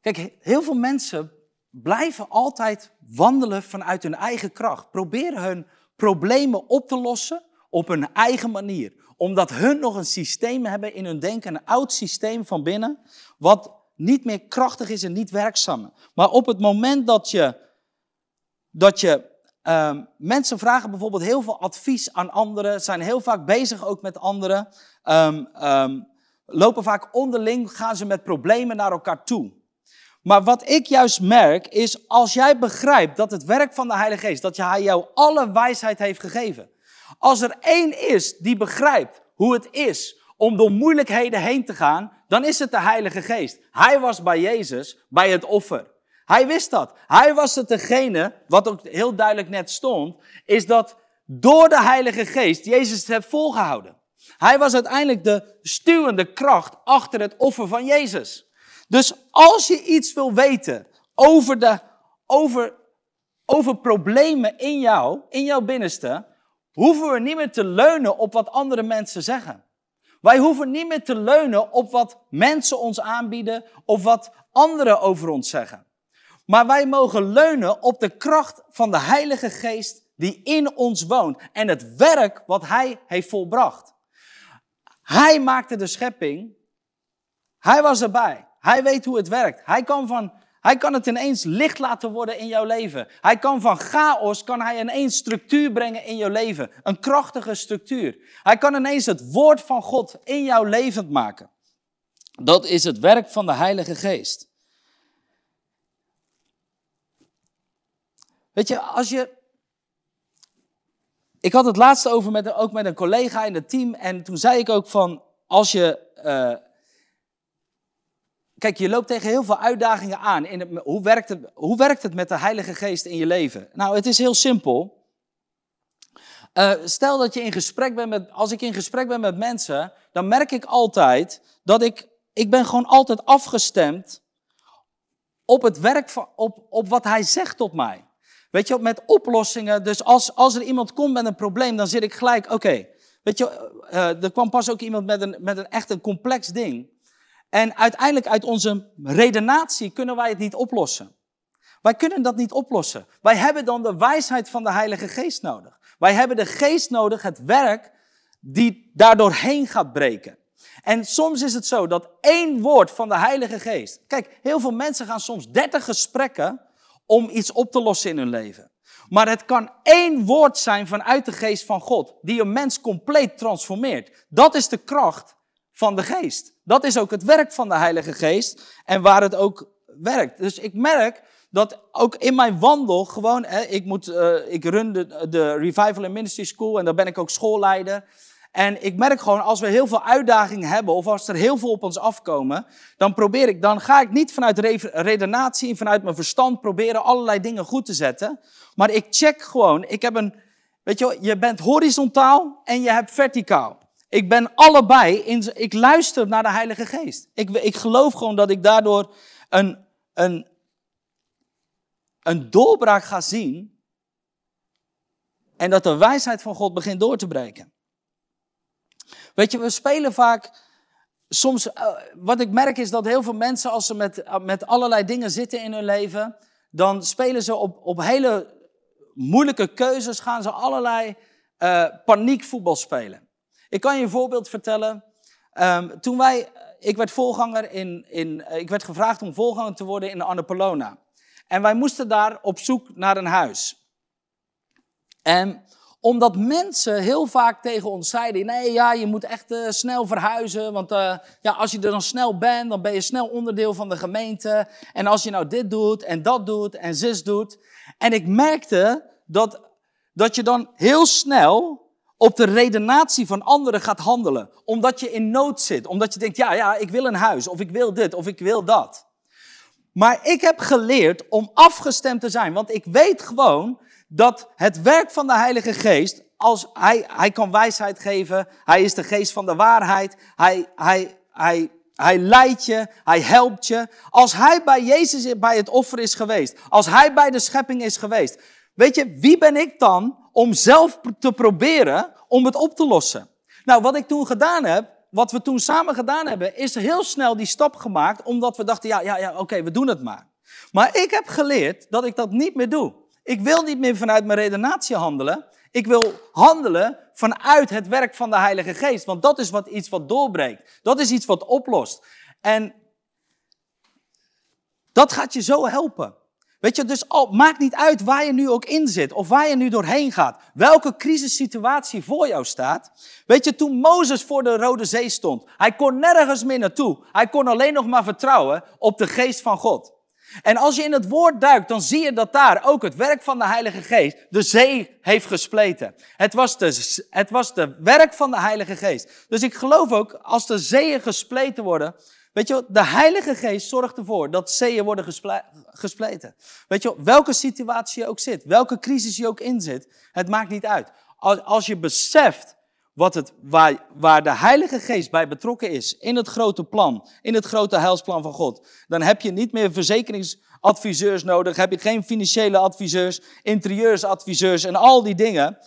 Kijk, heel veel mensen blijven altijd wandelen vanuit hun eigen kracht. Proberen hun problemen op te lossen op hun eigen manier omdat hun nog een systeem hebben in hun denken, een oud systeem van binnen, wat niet meer krachtig is en niet werkzaam. Maar op het moment dat je, dat je um, mensen vragen bijvoorbeeld heel veel advies aan anderen, zijn heel vaak bezig ook met anderen, um, um, lopen vaak onderling, gaan ze met problemen naar elkaar toe. Maar wat ik juist merk is, als jij begrijpt dat het werk van de Heilige Geest, dat hij jou alle wijsheid heeft gegeven, als er één is die begrijpt hoe het is om door moeilijkheden heen te gaan, dan is het de Heilige Geest. Hij was bij Jezus, bij het offer. Hij wist dat. Hij was het degene, wat ook heel duidelijk net stond, is dat door de Heilige Geest Jezus het heeft volgehouden. Hij was uiteindelijk de stuwende kracht achter het offer van Jezus. Dus als je iets wil weten over, de, over, over problemen in jou, in jouw binnenste, hoeven we niet meer te leunen op wat andere mensen zeggen. Wij hoeven niet meer te leunen op wat mensen ons aanbieden of wat anderen over ons zeggen. Maar wij mogen leunen op de kracht van de Heilige Geest die in ons woont en het werk wat Hij heeft volbracht. Hij maakte de schepping. Hij was erbij. Hij weet hoe het werkt. Hij kan van hij kan het ineens licht laten worden in jouw leven. Hij kan van chaos, kan hij ineens structuur brengen in jouw leven. Een krachtige structuur. Hij kan ineens het woord van God in jouw levend maken. Dat is het werk van de Heilige Geest. Weet je, als je. Ik had het laatste over met, ook met een collega in het team. En toen zei ik ook van. Als je. Uh, kijk, je loopt tegen heel veel uitdagingen aan. In hoe, werkt het, hoe werkt het met de Heilige Geest in je leven? Nou, het is heel simpel. Uh, stel dat je in gesprek bent met. Als ik in gesprek ben met mensen. Dan merk ik altijd dat ik. Ik ben gewoon altijd afgestemd op het werk van, op, op wat hij zegt tot mij. Weet je, met oplossingen. Dus als, als er iemand komt met een probleem, dan zit ik gelijk, oké. Weet je, uh, er kwam pas ook iemand met een, met een echt een complex ding. En uiteindelijk uit onze redenatie kunnen wij het niet oplossen. Wij kunnen dat niet oplossen. Wij hebben dan de wijsheid van de Heilige Geest nodig. Wij hebben de geest nodig, het werk, die daardoorheen gaat breken. En soms is het zo dat één woord van de Heilige Geest. Kijk, heel veel mensen gaan soms 30 gesprekken om iets op te lossen in hun leven. Maar het kan één woord zijn vanuit de geest van God, die een mens compleet transformeert. Dat is de kracht van de geest. Dat is ook het werk van de Heilige Geest en waar het ook werkt. Dus ik merk dat ook in mijn wandel gewoon, hè, ik, moet, uh, ik run de, Revival and Ministry School en daar ben ik ook schoolleider. En ik merk gewoon, als we heel veel uitdagingen hebben, of als er heel veel op ons afkomen, dan probeer ik, dan ga ik niet vanuit redenatie en vanuit mijn verstand proberen allerlei dingen goed te zetten. Maar ik check gewoon, ik heb een, weet je je bent horizontaal en je hebt verticaal. Ik ben allebei, in, ik luister naar de Heilige Geest. Ik, ik geloof gewoon dat ik daardoor een, een, een doorbraak ga zien. En dat de wijsheid van God begint door te breken. Weet je, we spelen vaak. Soms, uh, wat ik merk is dat heel veel mensen, als ze met, uh, met allerlei dingen zitten in hun leven, dan spelen ze op, op hele moeilijke keuzes, gaan ze allerlei uh, paniekvoetbal spelen. Ik kan je een voorbeeld vertellen. Um, toen wij, ik werd voorganger in, in ik werd gevraagd om voorganger te worden in Annapolona. En wij moesten daar op zoek naar een huis. En omdat mensen heel vaak tegen ons zeiden: nee, ja, je moet echt uh, snel verhuizen. Want uh, ja, als je er dan snel bent, dan ben je snel onderdeel van de gemeente. En als je nou dit doet en dat doet en zus doet. En ik merkte dat, dat je dan heel snel op de redenatie van anderen gaat handelen. Omdat je in nood zit. Omdat je denkt: ja, ja, ik wil een huis. Of ik wil dit. Of ik wil dat. Maar ik heb geleerd om afgestemd te zijn. Want ik weet gewoon dat het werk van de Heilige Geest, als hij, hij kan wijsheid geven, hij is de geest van de waarheid, hij, hij, hij, hij leidt je, hij helpt je. Als hij bij Jezus bij het offer is geweest, als hij bij de schepping is geweest, weet je, wie ben ik dan om zelf te proberen om het op te lossen? Nou, wat ik toen gedaan heb, wat we toen samen gedaan hebben, is heel snel die stap gemaakt, omdat we dachten, ja, ja, ja, oké, we doen het maar. Maar ik heb geleerd dat ik dat niet meer doe. Ik wil niet meer vanuit mijn redenatie handelen. Ik wil handelen vanuit het werk van de Heilige Geest. Want dat is wat, iets wat doorbreekt. Dat is iets wat oplost. En dat gaat je zo helpen. Weet je, dus al, maakt niet uit waar je nu ook in zit of waar je nu doorheen gaat. Welke crisissituatie voor jou staat. Weet je, toen Mozes voor de Rode Zee stond, hij kon nergens meer naartoe. Hij kon alleen nog maar vertrouwen op de geest van God. En als je in het woord duikt, dan zie je dat daar ook het werk van de Heilige Geest de zee heeft gespleten. Het was de, het was de werk van de Heilige Geest. Dus ik geloof ook, als de zeeën gespleten worden, weet je, de Heilige Geest zorgt ervoor dat zeeën worden gespleten. Weet je, welke situatie je ook zit, welke crisis je ook in zit, het maakt niet uit. Als, als je beseft wat het, waar, waar de Heilige Geest bij betrokken is in het grote plan, in het grote heilsplan van God, dan heb je niet meer verzekeringsadviseurs nodig, heb je geen financiële adviseurs, interieursadviseurs en al die dingen.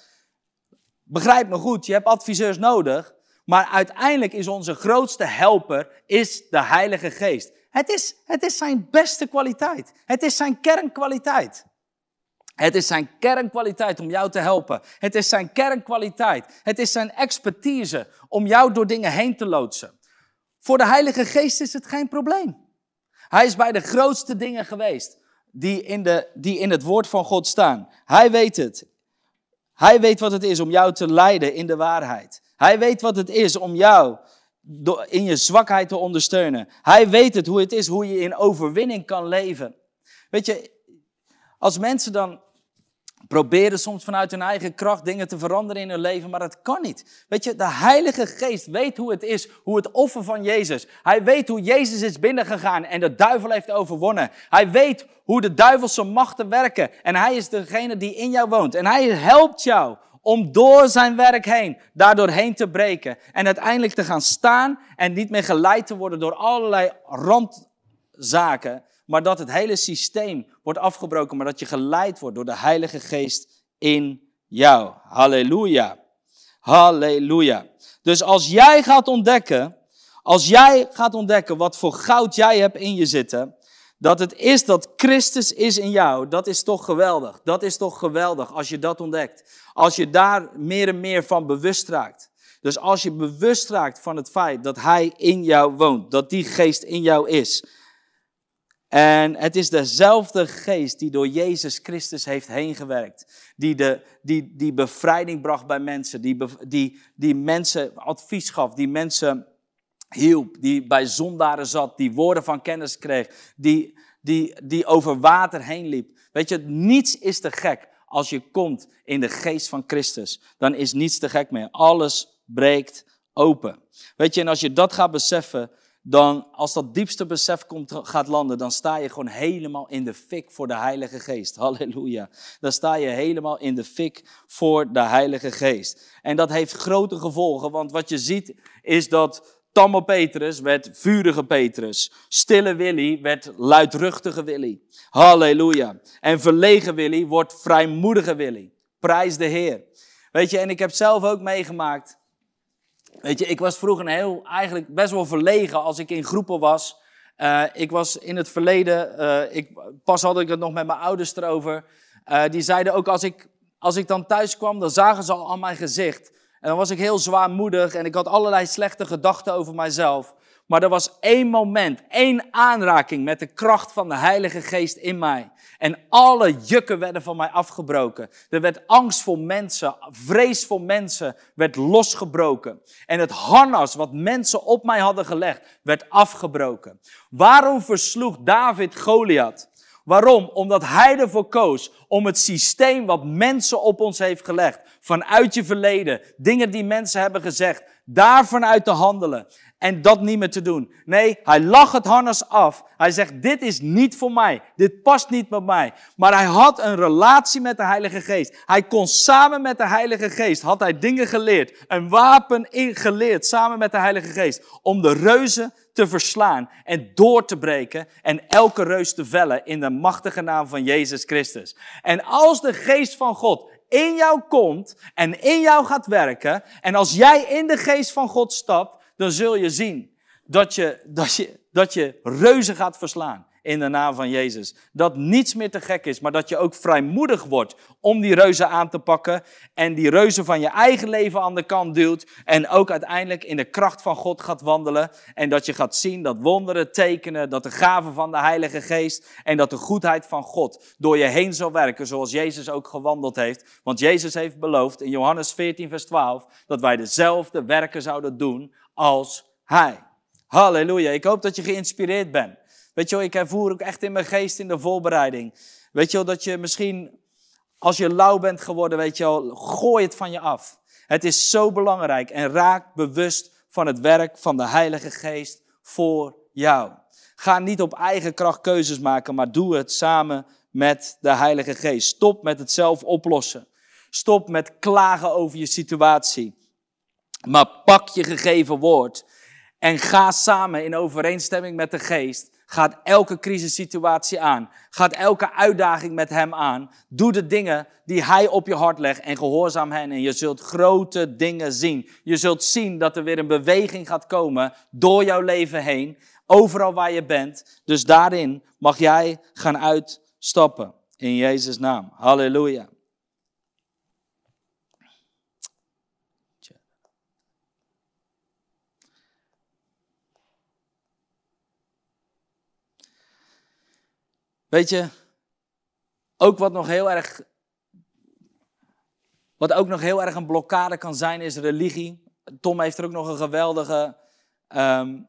Begrijp me goed, je hebt adviseurs nodig, maar uiteindelijk is onze grootste helper is de Heilige Geest. Het is, het is zijn beste kwaliteit. Het is zijn kernkwaliteit. Het is zijn kernkwaliteit om jou te helpen. Het is zijn kernkwaliteit. Het is zijn expertise om jou door dingen heen te loodsen. Voor de Heilige Geest is het geen probleem. Hij is bij de grootste dingen geweest die in, de, die in het woord van God staan. Hij weet het. Hij weet wat het is om jou te leiden in de waarheid. Hij weet wat het is om jou in je zwakheid te ondersteunen. Hij weet het hoe het is, hoe je in overwinning kan leven. Weet je, als mensen dan proberen soms vanuit hun eigen kracht dingen te veranderen in hun leven, maar dat kan niet. Weet je, de Heilige Geest weet hoe het is, hoe het offer van Jezus. Hij weet hoe Jezus is binnengegaan en de duivel heeft overwonnen. Hij weet hoe de duivelse machten werken en hij is degene die in jou woont. En hij helpt jou om door zijn werk heen, daardoor heen te breken. En uiteindelijk te gaan staan en niet meer geleid te worden door allerlei randzaken. Maar dat het hele systeem wordt afgebroken, maar dat je geleid wordt door de Heilige Geest in jou. Halleluja. Halleluja. Dus als jij gaat ontdekken, als jij gaat ontdekken wat voor goud jij hebt in je zitten, dat het is dat Christus is in jou, dat is toch geweldig. Dat is toch geweldig als je dat ontdekt. Als je daar meer en meer van bewust raakt. Dus als je bewust raakt van het feit dat Hij in jou woont, dat die geest in jou is. En het is dezelfde geest die door Jezus Christus heeft heengewerkt. Die, de, die, die bevrijding bracht bij mensen, die, die, die mensen advies gaf, die mensen hielp, die bij zondaren zat, die woorden van kennis kreeg, die, die, die over water heen liep. Weet je, niets is te gek als je komt in de geest van Christus. Dan is niets te gek meer. Alles breekt open. Weet je, en als je dat gaat beseffen, dan als dat diepste besef komt, gaat landen, dan sta je gewoon helemaal in de fik voor de Heilige Geest. [LAUGHS] Halleluja. Dan sta je helemaal in de fik voor de Heilige Geest. En dat heeft grote gevolgen, want wat je ziet is dat Tamme Petrus werd vurige Petrus. Stille Willy werd luidruchtige Willy. Halleluja. En verlegen Willy wordt vrijmoedige Willy. Prijs de Heer. Weet je, en ik heb zelf ook meegemaakt. Weet je, ik was vroeger een heel, eigenlijk best wel verlegen als ik in groepen was. Uh, ik was in het verleden, uh, ik, pas had ik het nog met mijn ouders erover. Uh, die zeiden ook als ik, als ik dan thuis kwam, dan zagen ze al aan mijn gezicht dan was ik heel zwaarmoedig en ik had allerlei slechte gedachten over mijzelf. Maar er was één moment, één aanraking met de kracht van de Heilige Geest in mij. En alle jukken werden van mij afgebroken. Er werd angst voor mensen, vrees voor mensen werd losgebroken. En het harnas wat mensen op mij hadden gelegd, werd afgebroken. Waarom versloeg David Goliath? Waarom? Omdat hij ervoor koos om het systeem wat mensen op ons heeft gelegd, vanuit je verleden, dingen die mensen hebben gezegd, daarvan uit te handelen en dat niet meer te doen. Nee, hij lag het harnas af. Hij zegt, dit is niet voor mij. Dit past niet met mij. Maar hij had een relatie met de Heilige Geest. Hij kon samen met de Heilige Geest, had hij dingen geleerd. Een wapen geleerd samen met de Heilige Geest. Om de reuzen te verslaan en door te breken en elke reus te vellen in de machtige naam van Jezus Christus. En als de geest van God in jou komt en in jou gaat werken en als jij in de geest van God stapt, dan zul je zien dat je, dat je, dat je reuzen gaat verslaan in de naam van Jezus. Dat niets meer te gek is, maar dat je ook vrijmoedig wordt om die reuzen aan te pakken en die reuzen van je eigen leven aan de kant duwt en ook uiteindelijk in de kracht van God gaat wandelen en dat je gaat zien dat wonderen tekenen, dat de gaven van de Heilige Geest en dat de goedheid van God door je heen zal werken zoals Jezus ook gewandeld heeft. Want Jezus heeft beloofd in Johannes 14 vers 12 dat wij dezelfde werken zouden doen als Hij. Halleluja. Ik hoop dat je geïnspireerd bent. Weet je wel, ik ervoer ook echt in mijn geest in de voorbereiding. Weet je wel, dat je misschien, als je lauw bent geworden, weet je wel, gooi het van je af. Het is zo belangrijk en raak bewust van het werk van de Heilige Geest voor jou. Ga niet op eigen kracht keuzes maken, maar doe het samen met de Heilige Geest. Stop met het zelf oplossen. Stop met klagen over je situatie. Maar pak je gegeven woord en ga samen in overeenstemming met de Geest Gaat elke crisissituatie aan. Gaat elke uitdaging met hem aan. Doe de dingen die hij op je hart legt en gehoorzaam hen. En je zult grote dingen zien. Je zult zien dat er weer een beweging gaat komen door jouw leven heen. Overal waar je bent. Dus daarin mag jij gaan uitstappen. In Jezus' naam. Halleluja. Weet je, ook wat nog heel erg, wat ook nog heel erg een blokkade kan zijn, is religie. Tom heeft er ook nog een geweldige um,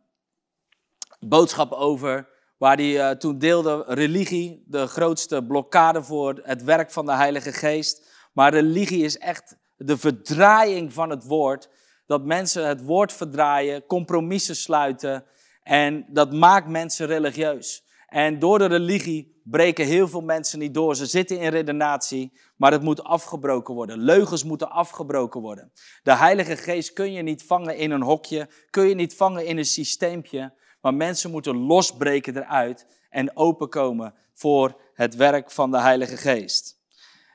boodschap over. waar hij eh, toen deelde religie, de grootste blokkade voor het werk van de Heilige Geest. Maar religie is echt de verdraaiing van het woord. Dat mensen het woord verdraaien, compromissen sluiten en dat maakt mensen religieus. En door de religie breken heel veel mensen niet door. Ze zitten in redenatie, maar het moet afgebroken worden. Leugens moeten afgebroken worden. De Heilige Geest kun je niet vangen in een hokje, kun je niet vangen in een systeempje. Maar mensen moeten losbreken eruit en openkomen voor het werk van de Heilige Geest.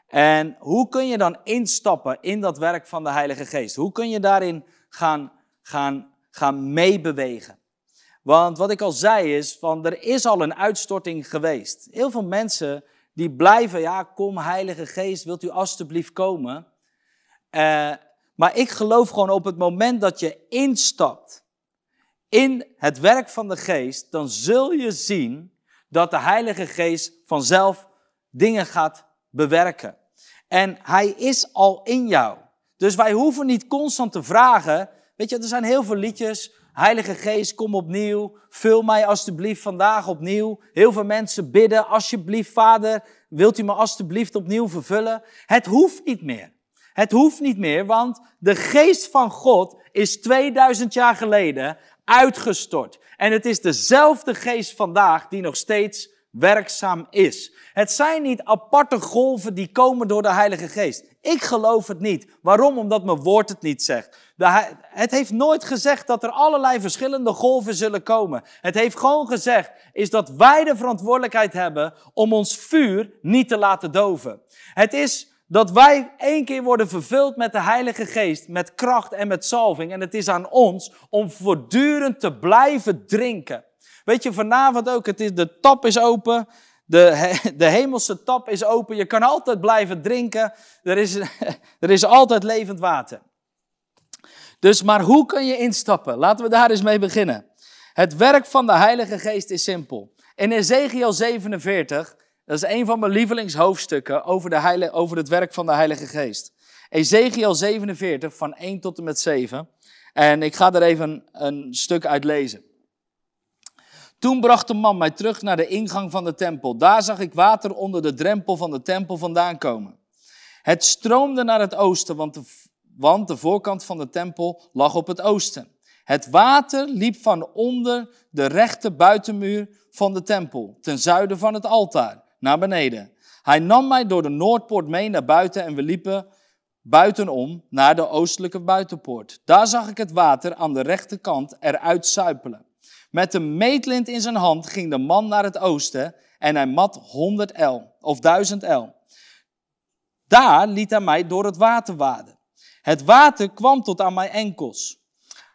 En hoe kun je dan instappen in dat werk van de Heilige Geest? Hoe kun je daarin gaan, gaan, gaan meebewegen? Want wat ik al zei is, van er is al een uitstorting geweest. Heel veel mensen die blijven, ja, kom Heilige Geest, wilt u alstublieft komen? Uh, maar ik geloof gewoon op het moment dat je instapt in het werk van de Geest, dan zul je zien dat de Heilige Geest vanzelf dingen gaat bewerken. En Hij is al in jou. Dus wij hoeven niet constant te vragen. Weet je, er zijn heel veel liedjes. Heilige Geest, kom opnieuw. Vul mij alstublieft vandaag opnieuw. Heel veel mensen bidden, alsjeblieft, Vader, wilt u me alstublieft opnieuw vervullen? Het hoeft niet meer. Het hoeft niet meer, want de geest van God is 2000 jaar geleden uitgestort. En het is dezelfde geest vandaag die nog steeds werkzaam is. Het zijn niet aparte golven die komen door de Heilige Geest. Ik geloof het niet. Waarom? Omdat mijn woord het niet zegt. Het heeft nooit gezegd dat er allerlei verschillende golven zullen komen. Het heeft gewoon gezegd is dat wij de verantwoordelijkheid hebben om ons vuur niet te laten doven. Het is dat wij één keer worden vervuld met de Heilige Geest, met kracht en met salving. En het is aan ons om voortdurend te blijven drinken. Weet je, vanavond ook, het is, de tap is open. De, de hemelse tap is open. Je kan altijd blijven drinken. Er is, [LAUGHS] er is altijd levend water. Dus, maar hoe kun je instappen? Laten we daar eens mee beginnen. Het werk van de Heilige Geest is simpel. In Ezekiel 47, dat is een van mijn lievelingshoofdstukken over, de over het werk van de Heilige Geest. Ezekiel 47, van 1 tot en met 7. En ik ga er even een stuk uit lezen. Toen bracht de man mij terug naar de ingang van de tempel. Daar zag ik water onder de drempel van de tempel vandaan komen. Het stroomde naar het oosten, want de, want de voorkant van de tempel lag op het oosten. Het water liep van onder de rechte buitenmuur van de tempel, ten zuiden van het altaar, naar beneden. Hij nam mij door de Noordpoort mee naar buiten en we liepen buitenom naar de oostelijke buitenpoort. Daar zag ik het water aan de rechterkant eruit suipelen. Met een meetlint in zijn hand ging de man naar het oosten en hij mat 100 el of 1000 el. Daar liet hij mij door het water waden. Het water kwam tot aan mijn enkels.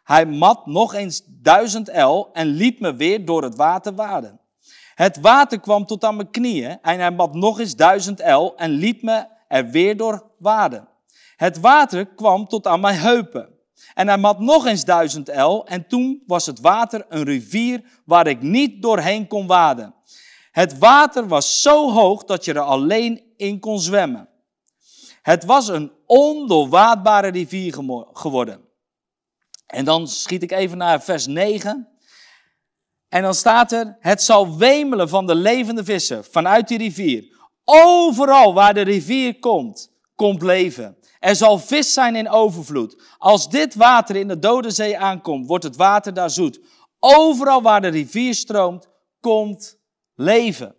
Hij mat nog eens 1000 el en liet me weer door het water waden. Het water kwam tot aan mijn knieën en hij mat nog eens 1000 el en liet me er weer door waden. Het water kwam tot aan mijn heupen. En hij mat nog eens duizend el en toen was het water een rivier waar ik niet doorheen kon waden. Het water was zo hoog dat je er alleen in kon zwemmen. Het was een ondoorwaadbare rivier geworden. En dan schiet ik even naar vers 9. En dan staat er, het zal wemelen van de levende vissen vanuit die rivier. Overal waar de rivier komt, komt leven. Er zal vis zijn in overvloed. Als dit water in de Dode Zee aankomt, wordt het water daar zoet. Overal waar de rivier stroomt, komt leven.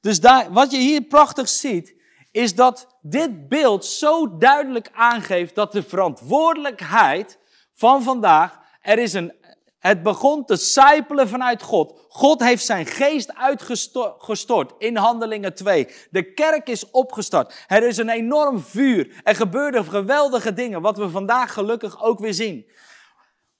Dus daar, wat je hier prachtig ziet, is dat dit beeld zo duidelijk aangeeft dat de verantwoordelijkheid van vandaag, er is een het begon te sijpelen vanuit God. God heeft zijn geest uitgestort in Handelingen 2. De kerk is opgestart. Er is een enorm vuur. Er gebeurden geweldige dingen, wat we vandaag gelukkig ook weer zien.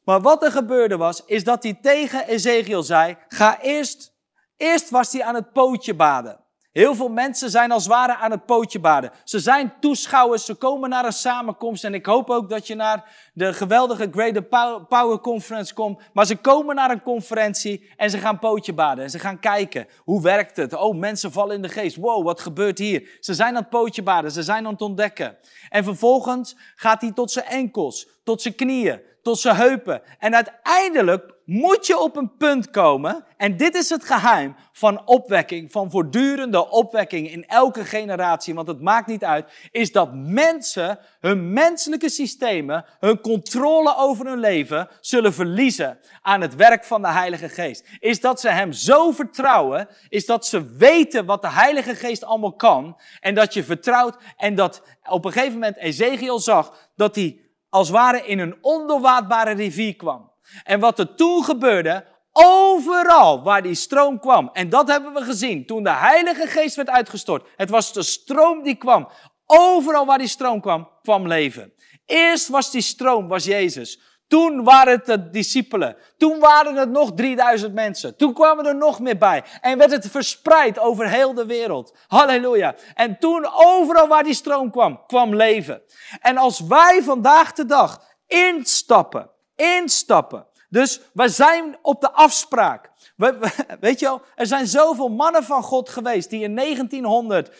Maar wat er gebeurde was, is dat hij tegen Ezekiel zei, ga eerst, eerst was hij aan het pootje baden. Heel veel mensen zijn als ware aan het pootje baden. Ze zijn toeschouwers, ze komen naar een samenkomst. En ik hoop ook dat je naar de geweldige Greater Power Conference komt. Maar ze komen naar een conferentie en ze gaan pootje baden. En ze gaan kijken, hoe werkt het? Oh, mensen vallen in de geest. Wow, wat gebeurt hier? Ze zijn aan het pootje baden, ze zijn aan het ontdekken. En vervolgens gaat hij tot zijn enkels, tot zijn knieën, tot zijn heupen. En uiteindelijk moet je op een punt komen, en dit is het geheim van opwekking, van voortdurende opwekking in elke generatie, want het maakt niet uit, is dat mensen hun menselijke systemen, hun controle over hun leven zullen verliezen aan het werk van de Heilige Geest. Is dat ze Hem zo vertrouwen, is dat ze weten wat de Heilige Geest allemaal kan, en dat je vertrouwt en dat op een gegeven moment Ezekiel zag dat hij als ware in een ondoorwaadbare rivier kwam. En wat er toen gebeurde, overal waar die stroom kwam, en dat hebben we gezien toen de Heilige Geest werd uitgestort. Het was de stroom die kwam. Overal waar die stroom kwam, kwam leven. Eerst was die stroom, was Jezus. Toen waren het de discipelen. Toen waren het nog 3000 mensen. Toen kwamen er nog meer bij. En werd het verspreid over heel de wereld. Halleluja. En toen overal waar die stroom kwam, kwam leven. En als wij vandaag de dag instappen, instappen. Dus we zijn op de afspraak. weet je wel, er zijn zoveel mannen van God geweest die in 1900 uh,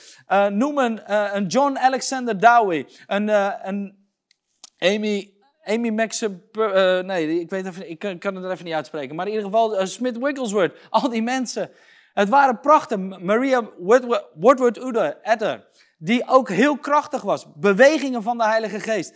eh, noemen uh, een John Alexander Dowie, een, een Amy Amy uh, nee, ik, weet even, ik kan, het er even niet uitspreken. Maar in ieder geval Smith Wigglesworth, [LAUGHS] al die mensen. Het waren prachtig. Maria Woodward Ude, Etter, die ook heel krachtig was. Bewegingen van de Heilige Geest.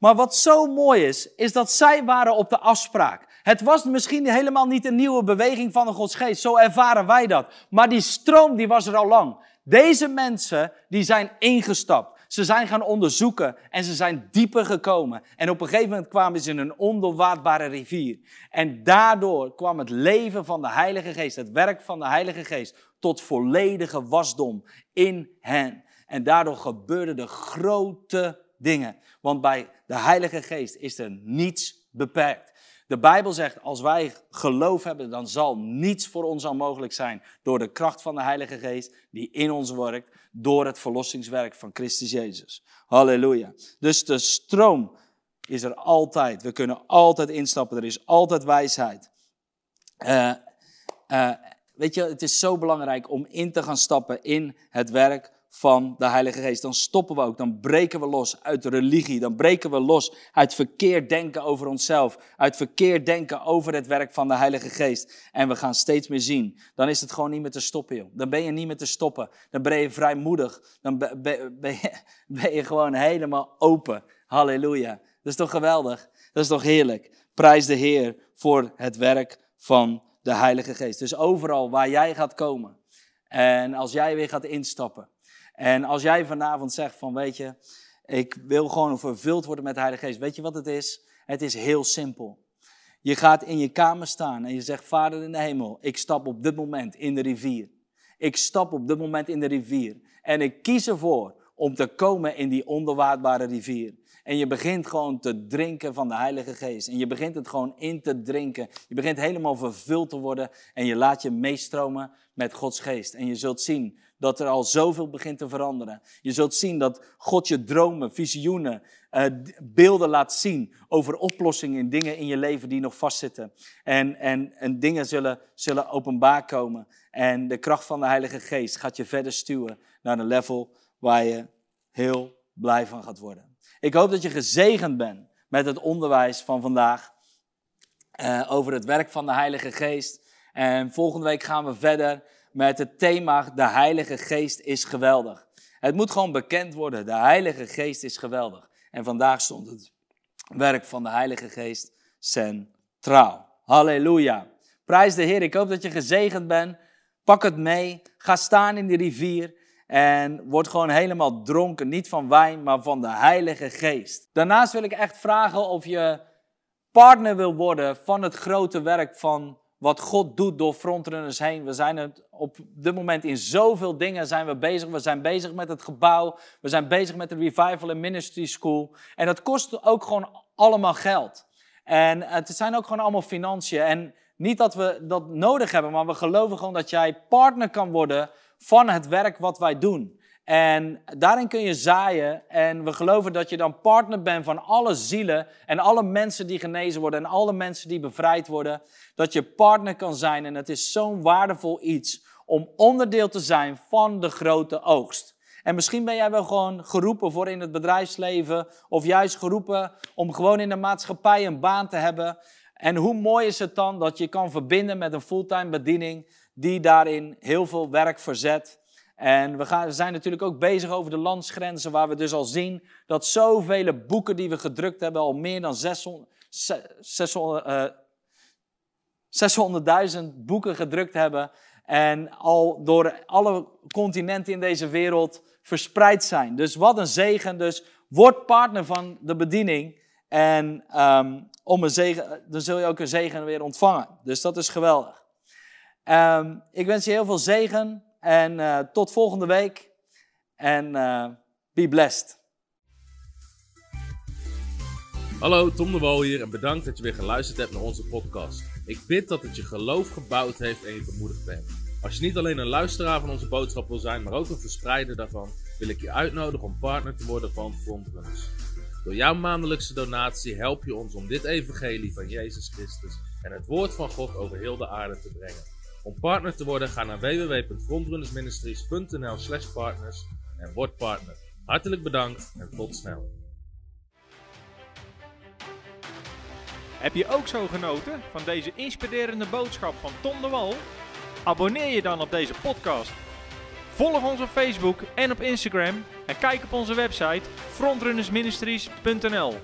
Maar wat zo mooi is, is dat zij waren op de afspraak. Het was misschien helemaal niet een nieuwe beweging van de Godsgeest. Zo ervaren wij dat. Maar die stroom, die was er al lang. Deze mensen, die zijn ingestapt. Ze zijn gaan onderzoeken en ze zijn dieper gekomen. En op een gegeven moment kwamen ze in een ondoorwaardbare rivier. En daardoor kwam het leven van de Heilige Geest, het werk van de Heilige Geest, tot volledige wasdom in hen. En daardoor gebeurden de grote dingen. Want bij de Heilige Geest is er niets beperkt. De Bijbel zegt, als wij geloof hebben, dan zal niets voor ons onmogelijk zijn door de kracht van de Heilige Geest die in ons werkt, door het verlossingswerk van Christus Jezus. Halleluja. Dus de stroom is er altijd. We kunnen altijd instappen. Er is altijd wijsheid. Uh, uh, weet je, het is zo belangrijk om in te gaan stappen in het werk van de Heilige Geest. Dan stoppen we ook, dan breken we los uit religie, dan breken we los uit verkeerd denken over onszelf, uit verkeerd denken over het werk van de Heilige Geest. En we gaan steeds meer zien. Dan is het gewoon niet meer te stoppen, joh. Dan ben je niet meer te stoppen. Dan ben je vrijmoedig. Dan ben, je, [LAUGHS] ben je gewoon helemaal open. Halleluja. Dat is toch geweldig? Dat is toch heerlijk? Prijs de Heer voor het werk van de Heilige Geest. Dus overal waar jij gaat komen en als jij weer gaat instappen, en als jij vanavond zegt van, weet je, ik wil gewoon vervuld worden met de Heilige Geest. Weet je wat het is? Het is heel simpel. Je gaat in je kamer staan en je zegt, Vader in de hemel, ik stap op dit moment in de rivier. Ik stap op dit moment in de rivier. En ik kies ervoor om te komen in die ondoorwaardbare rivier. En je begint gewoon te drinken van de Heilige Geest. En je begint het gewoon in te drinken. Je begint helemaal vervuld te worden. En je laat je meestromen met Gods Geest. En je zult zien dat er al zoveel begint te veranderen. Je zult zien dat God je dromen, visioenen, uh, beelden laat zien over oplossingen in dingen in je leven die nog vastzitten. En, en, en dingen zullen, zullen openbaar komen. En de kracht van de Heilige Geest gaat je verder stuwen naar een level waar je heel blij van gaat worden. Ik hoop dat je gezegend bent met het onderwijs van vandaag uh, over het werk van de Heilige Geest. En volgende week gaan we verder met het thema De Heilige Geest is geweldig. Het moet gewoon bekend worden, de Heilige Geest is geweldig. En vandaag stond het werk van de Heilige Geest centraal. Halleluja. Prijs de Heer, ik hoop dat je gezegend bent. Pak het mee, ga staan in de rivier en word gewoon helemaal dronken. Niet van wijn, maar van de Heilige Geest. Daarnaast wil ik echt vragen of je partner wil worden van het grote werk van wat God doet door frontrunners heen. We zijn het op dit moment in zoveel dingen zijn we bezig. We zijn bezig met het gebouw. We zijn bezig met de Revival and Ministry School. En dat kost ook gewoon allemaal geld. En het zijn ook gewoon allemaal financiën. En niet dat we dat nodig hebben, maar we geloven gewoon dat jij partner kan worden van het werk wat wij doen. En daarin kun je zaaien. En we geloven dat je dan partner bent van alle zielen en alle mensen die genezen worden en alle mensen die bevrijd worden. Dat je partner kan zijn. En het is zo'n waardevol iets om onderdeel te zijn van de grote oogst. En misschien ben jij wel gewoon geroepen voor in het bedrijfsleven of juist geroepen om gewoon in de maatschappij een baan te hebben. En hoe mooi is het dan dat je kan verbinden met een fulltime bediening die daarin heel veel werk verzet. En we, gaan, we zijn natuurlijk ook bezig over de landsgrenzen, waar we dus al zien dat zoveel boeken die we gedrukt hebben, al meer dan 600, 600, 600.000 boeken gedrukt hebben. En al door alle continenten in deze wereld verspreid zijn. Dus wat een zegen. Dus word partner van de bediening. En um, om een zegen, dan zul je ook een zegen weer ontvangen. Dus dat is geweldig. Um, ik wens je heel veel zegen. En uh, tot volgende week. En uh, be blessed. Hallo, Tom de Wol hier en bedankt dat je weer geluisterd hebt naar onze podcast. Ik bid dat het je geloof gebouwd heeft en je bemoedigd bent. Als je niet alleen een luisteraar van onze boodschap wil zijn, maar ook een verspreider daarvan, wil ik je uitnodigen om partner te worden van Frontrunners. Door jouw maandelijkse donatie help je ons om dit evangelie van Jezus Christus en het woord van God over heel de aarde te brengen. Om partner te worden, ga naar www.frontrunnersministries.nl slash partners en word partner. Hartelijk bedankt en tot snel. Heb je ook zo genoten van deze inspirerende boodschap van Tom de Wal? Abonneer je dan op deze podcast. Volg ons op Facebook en op Instagram en kijk op onze website frontrunnersministries.nl.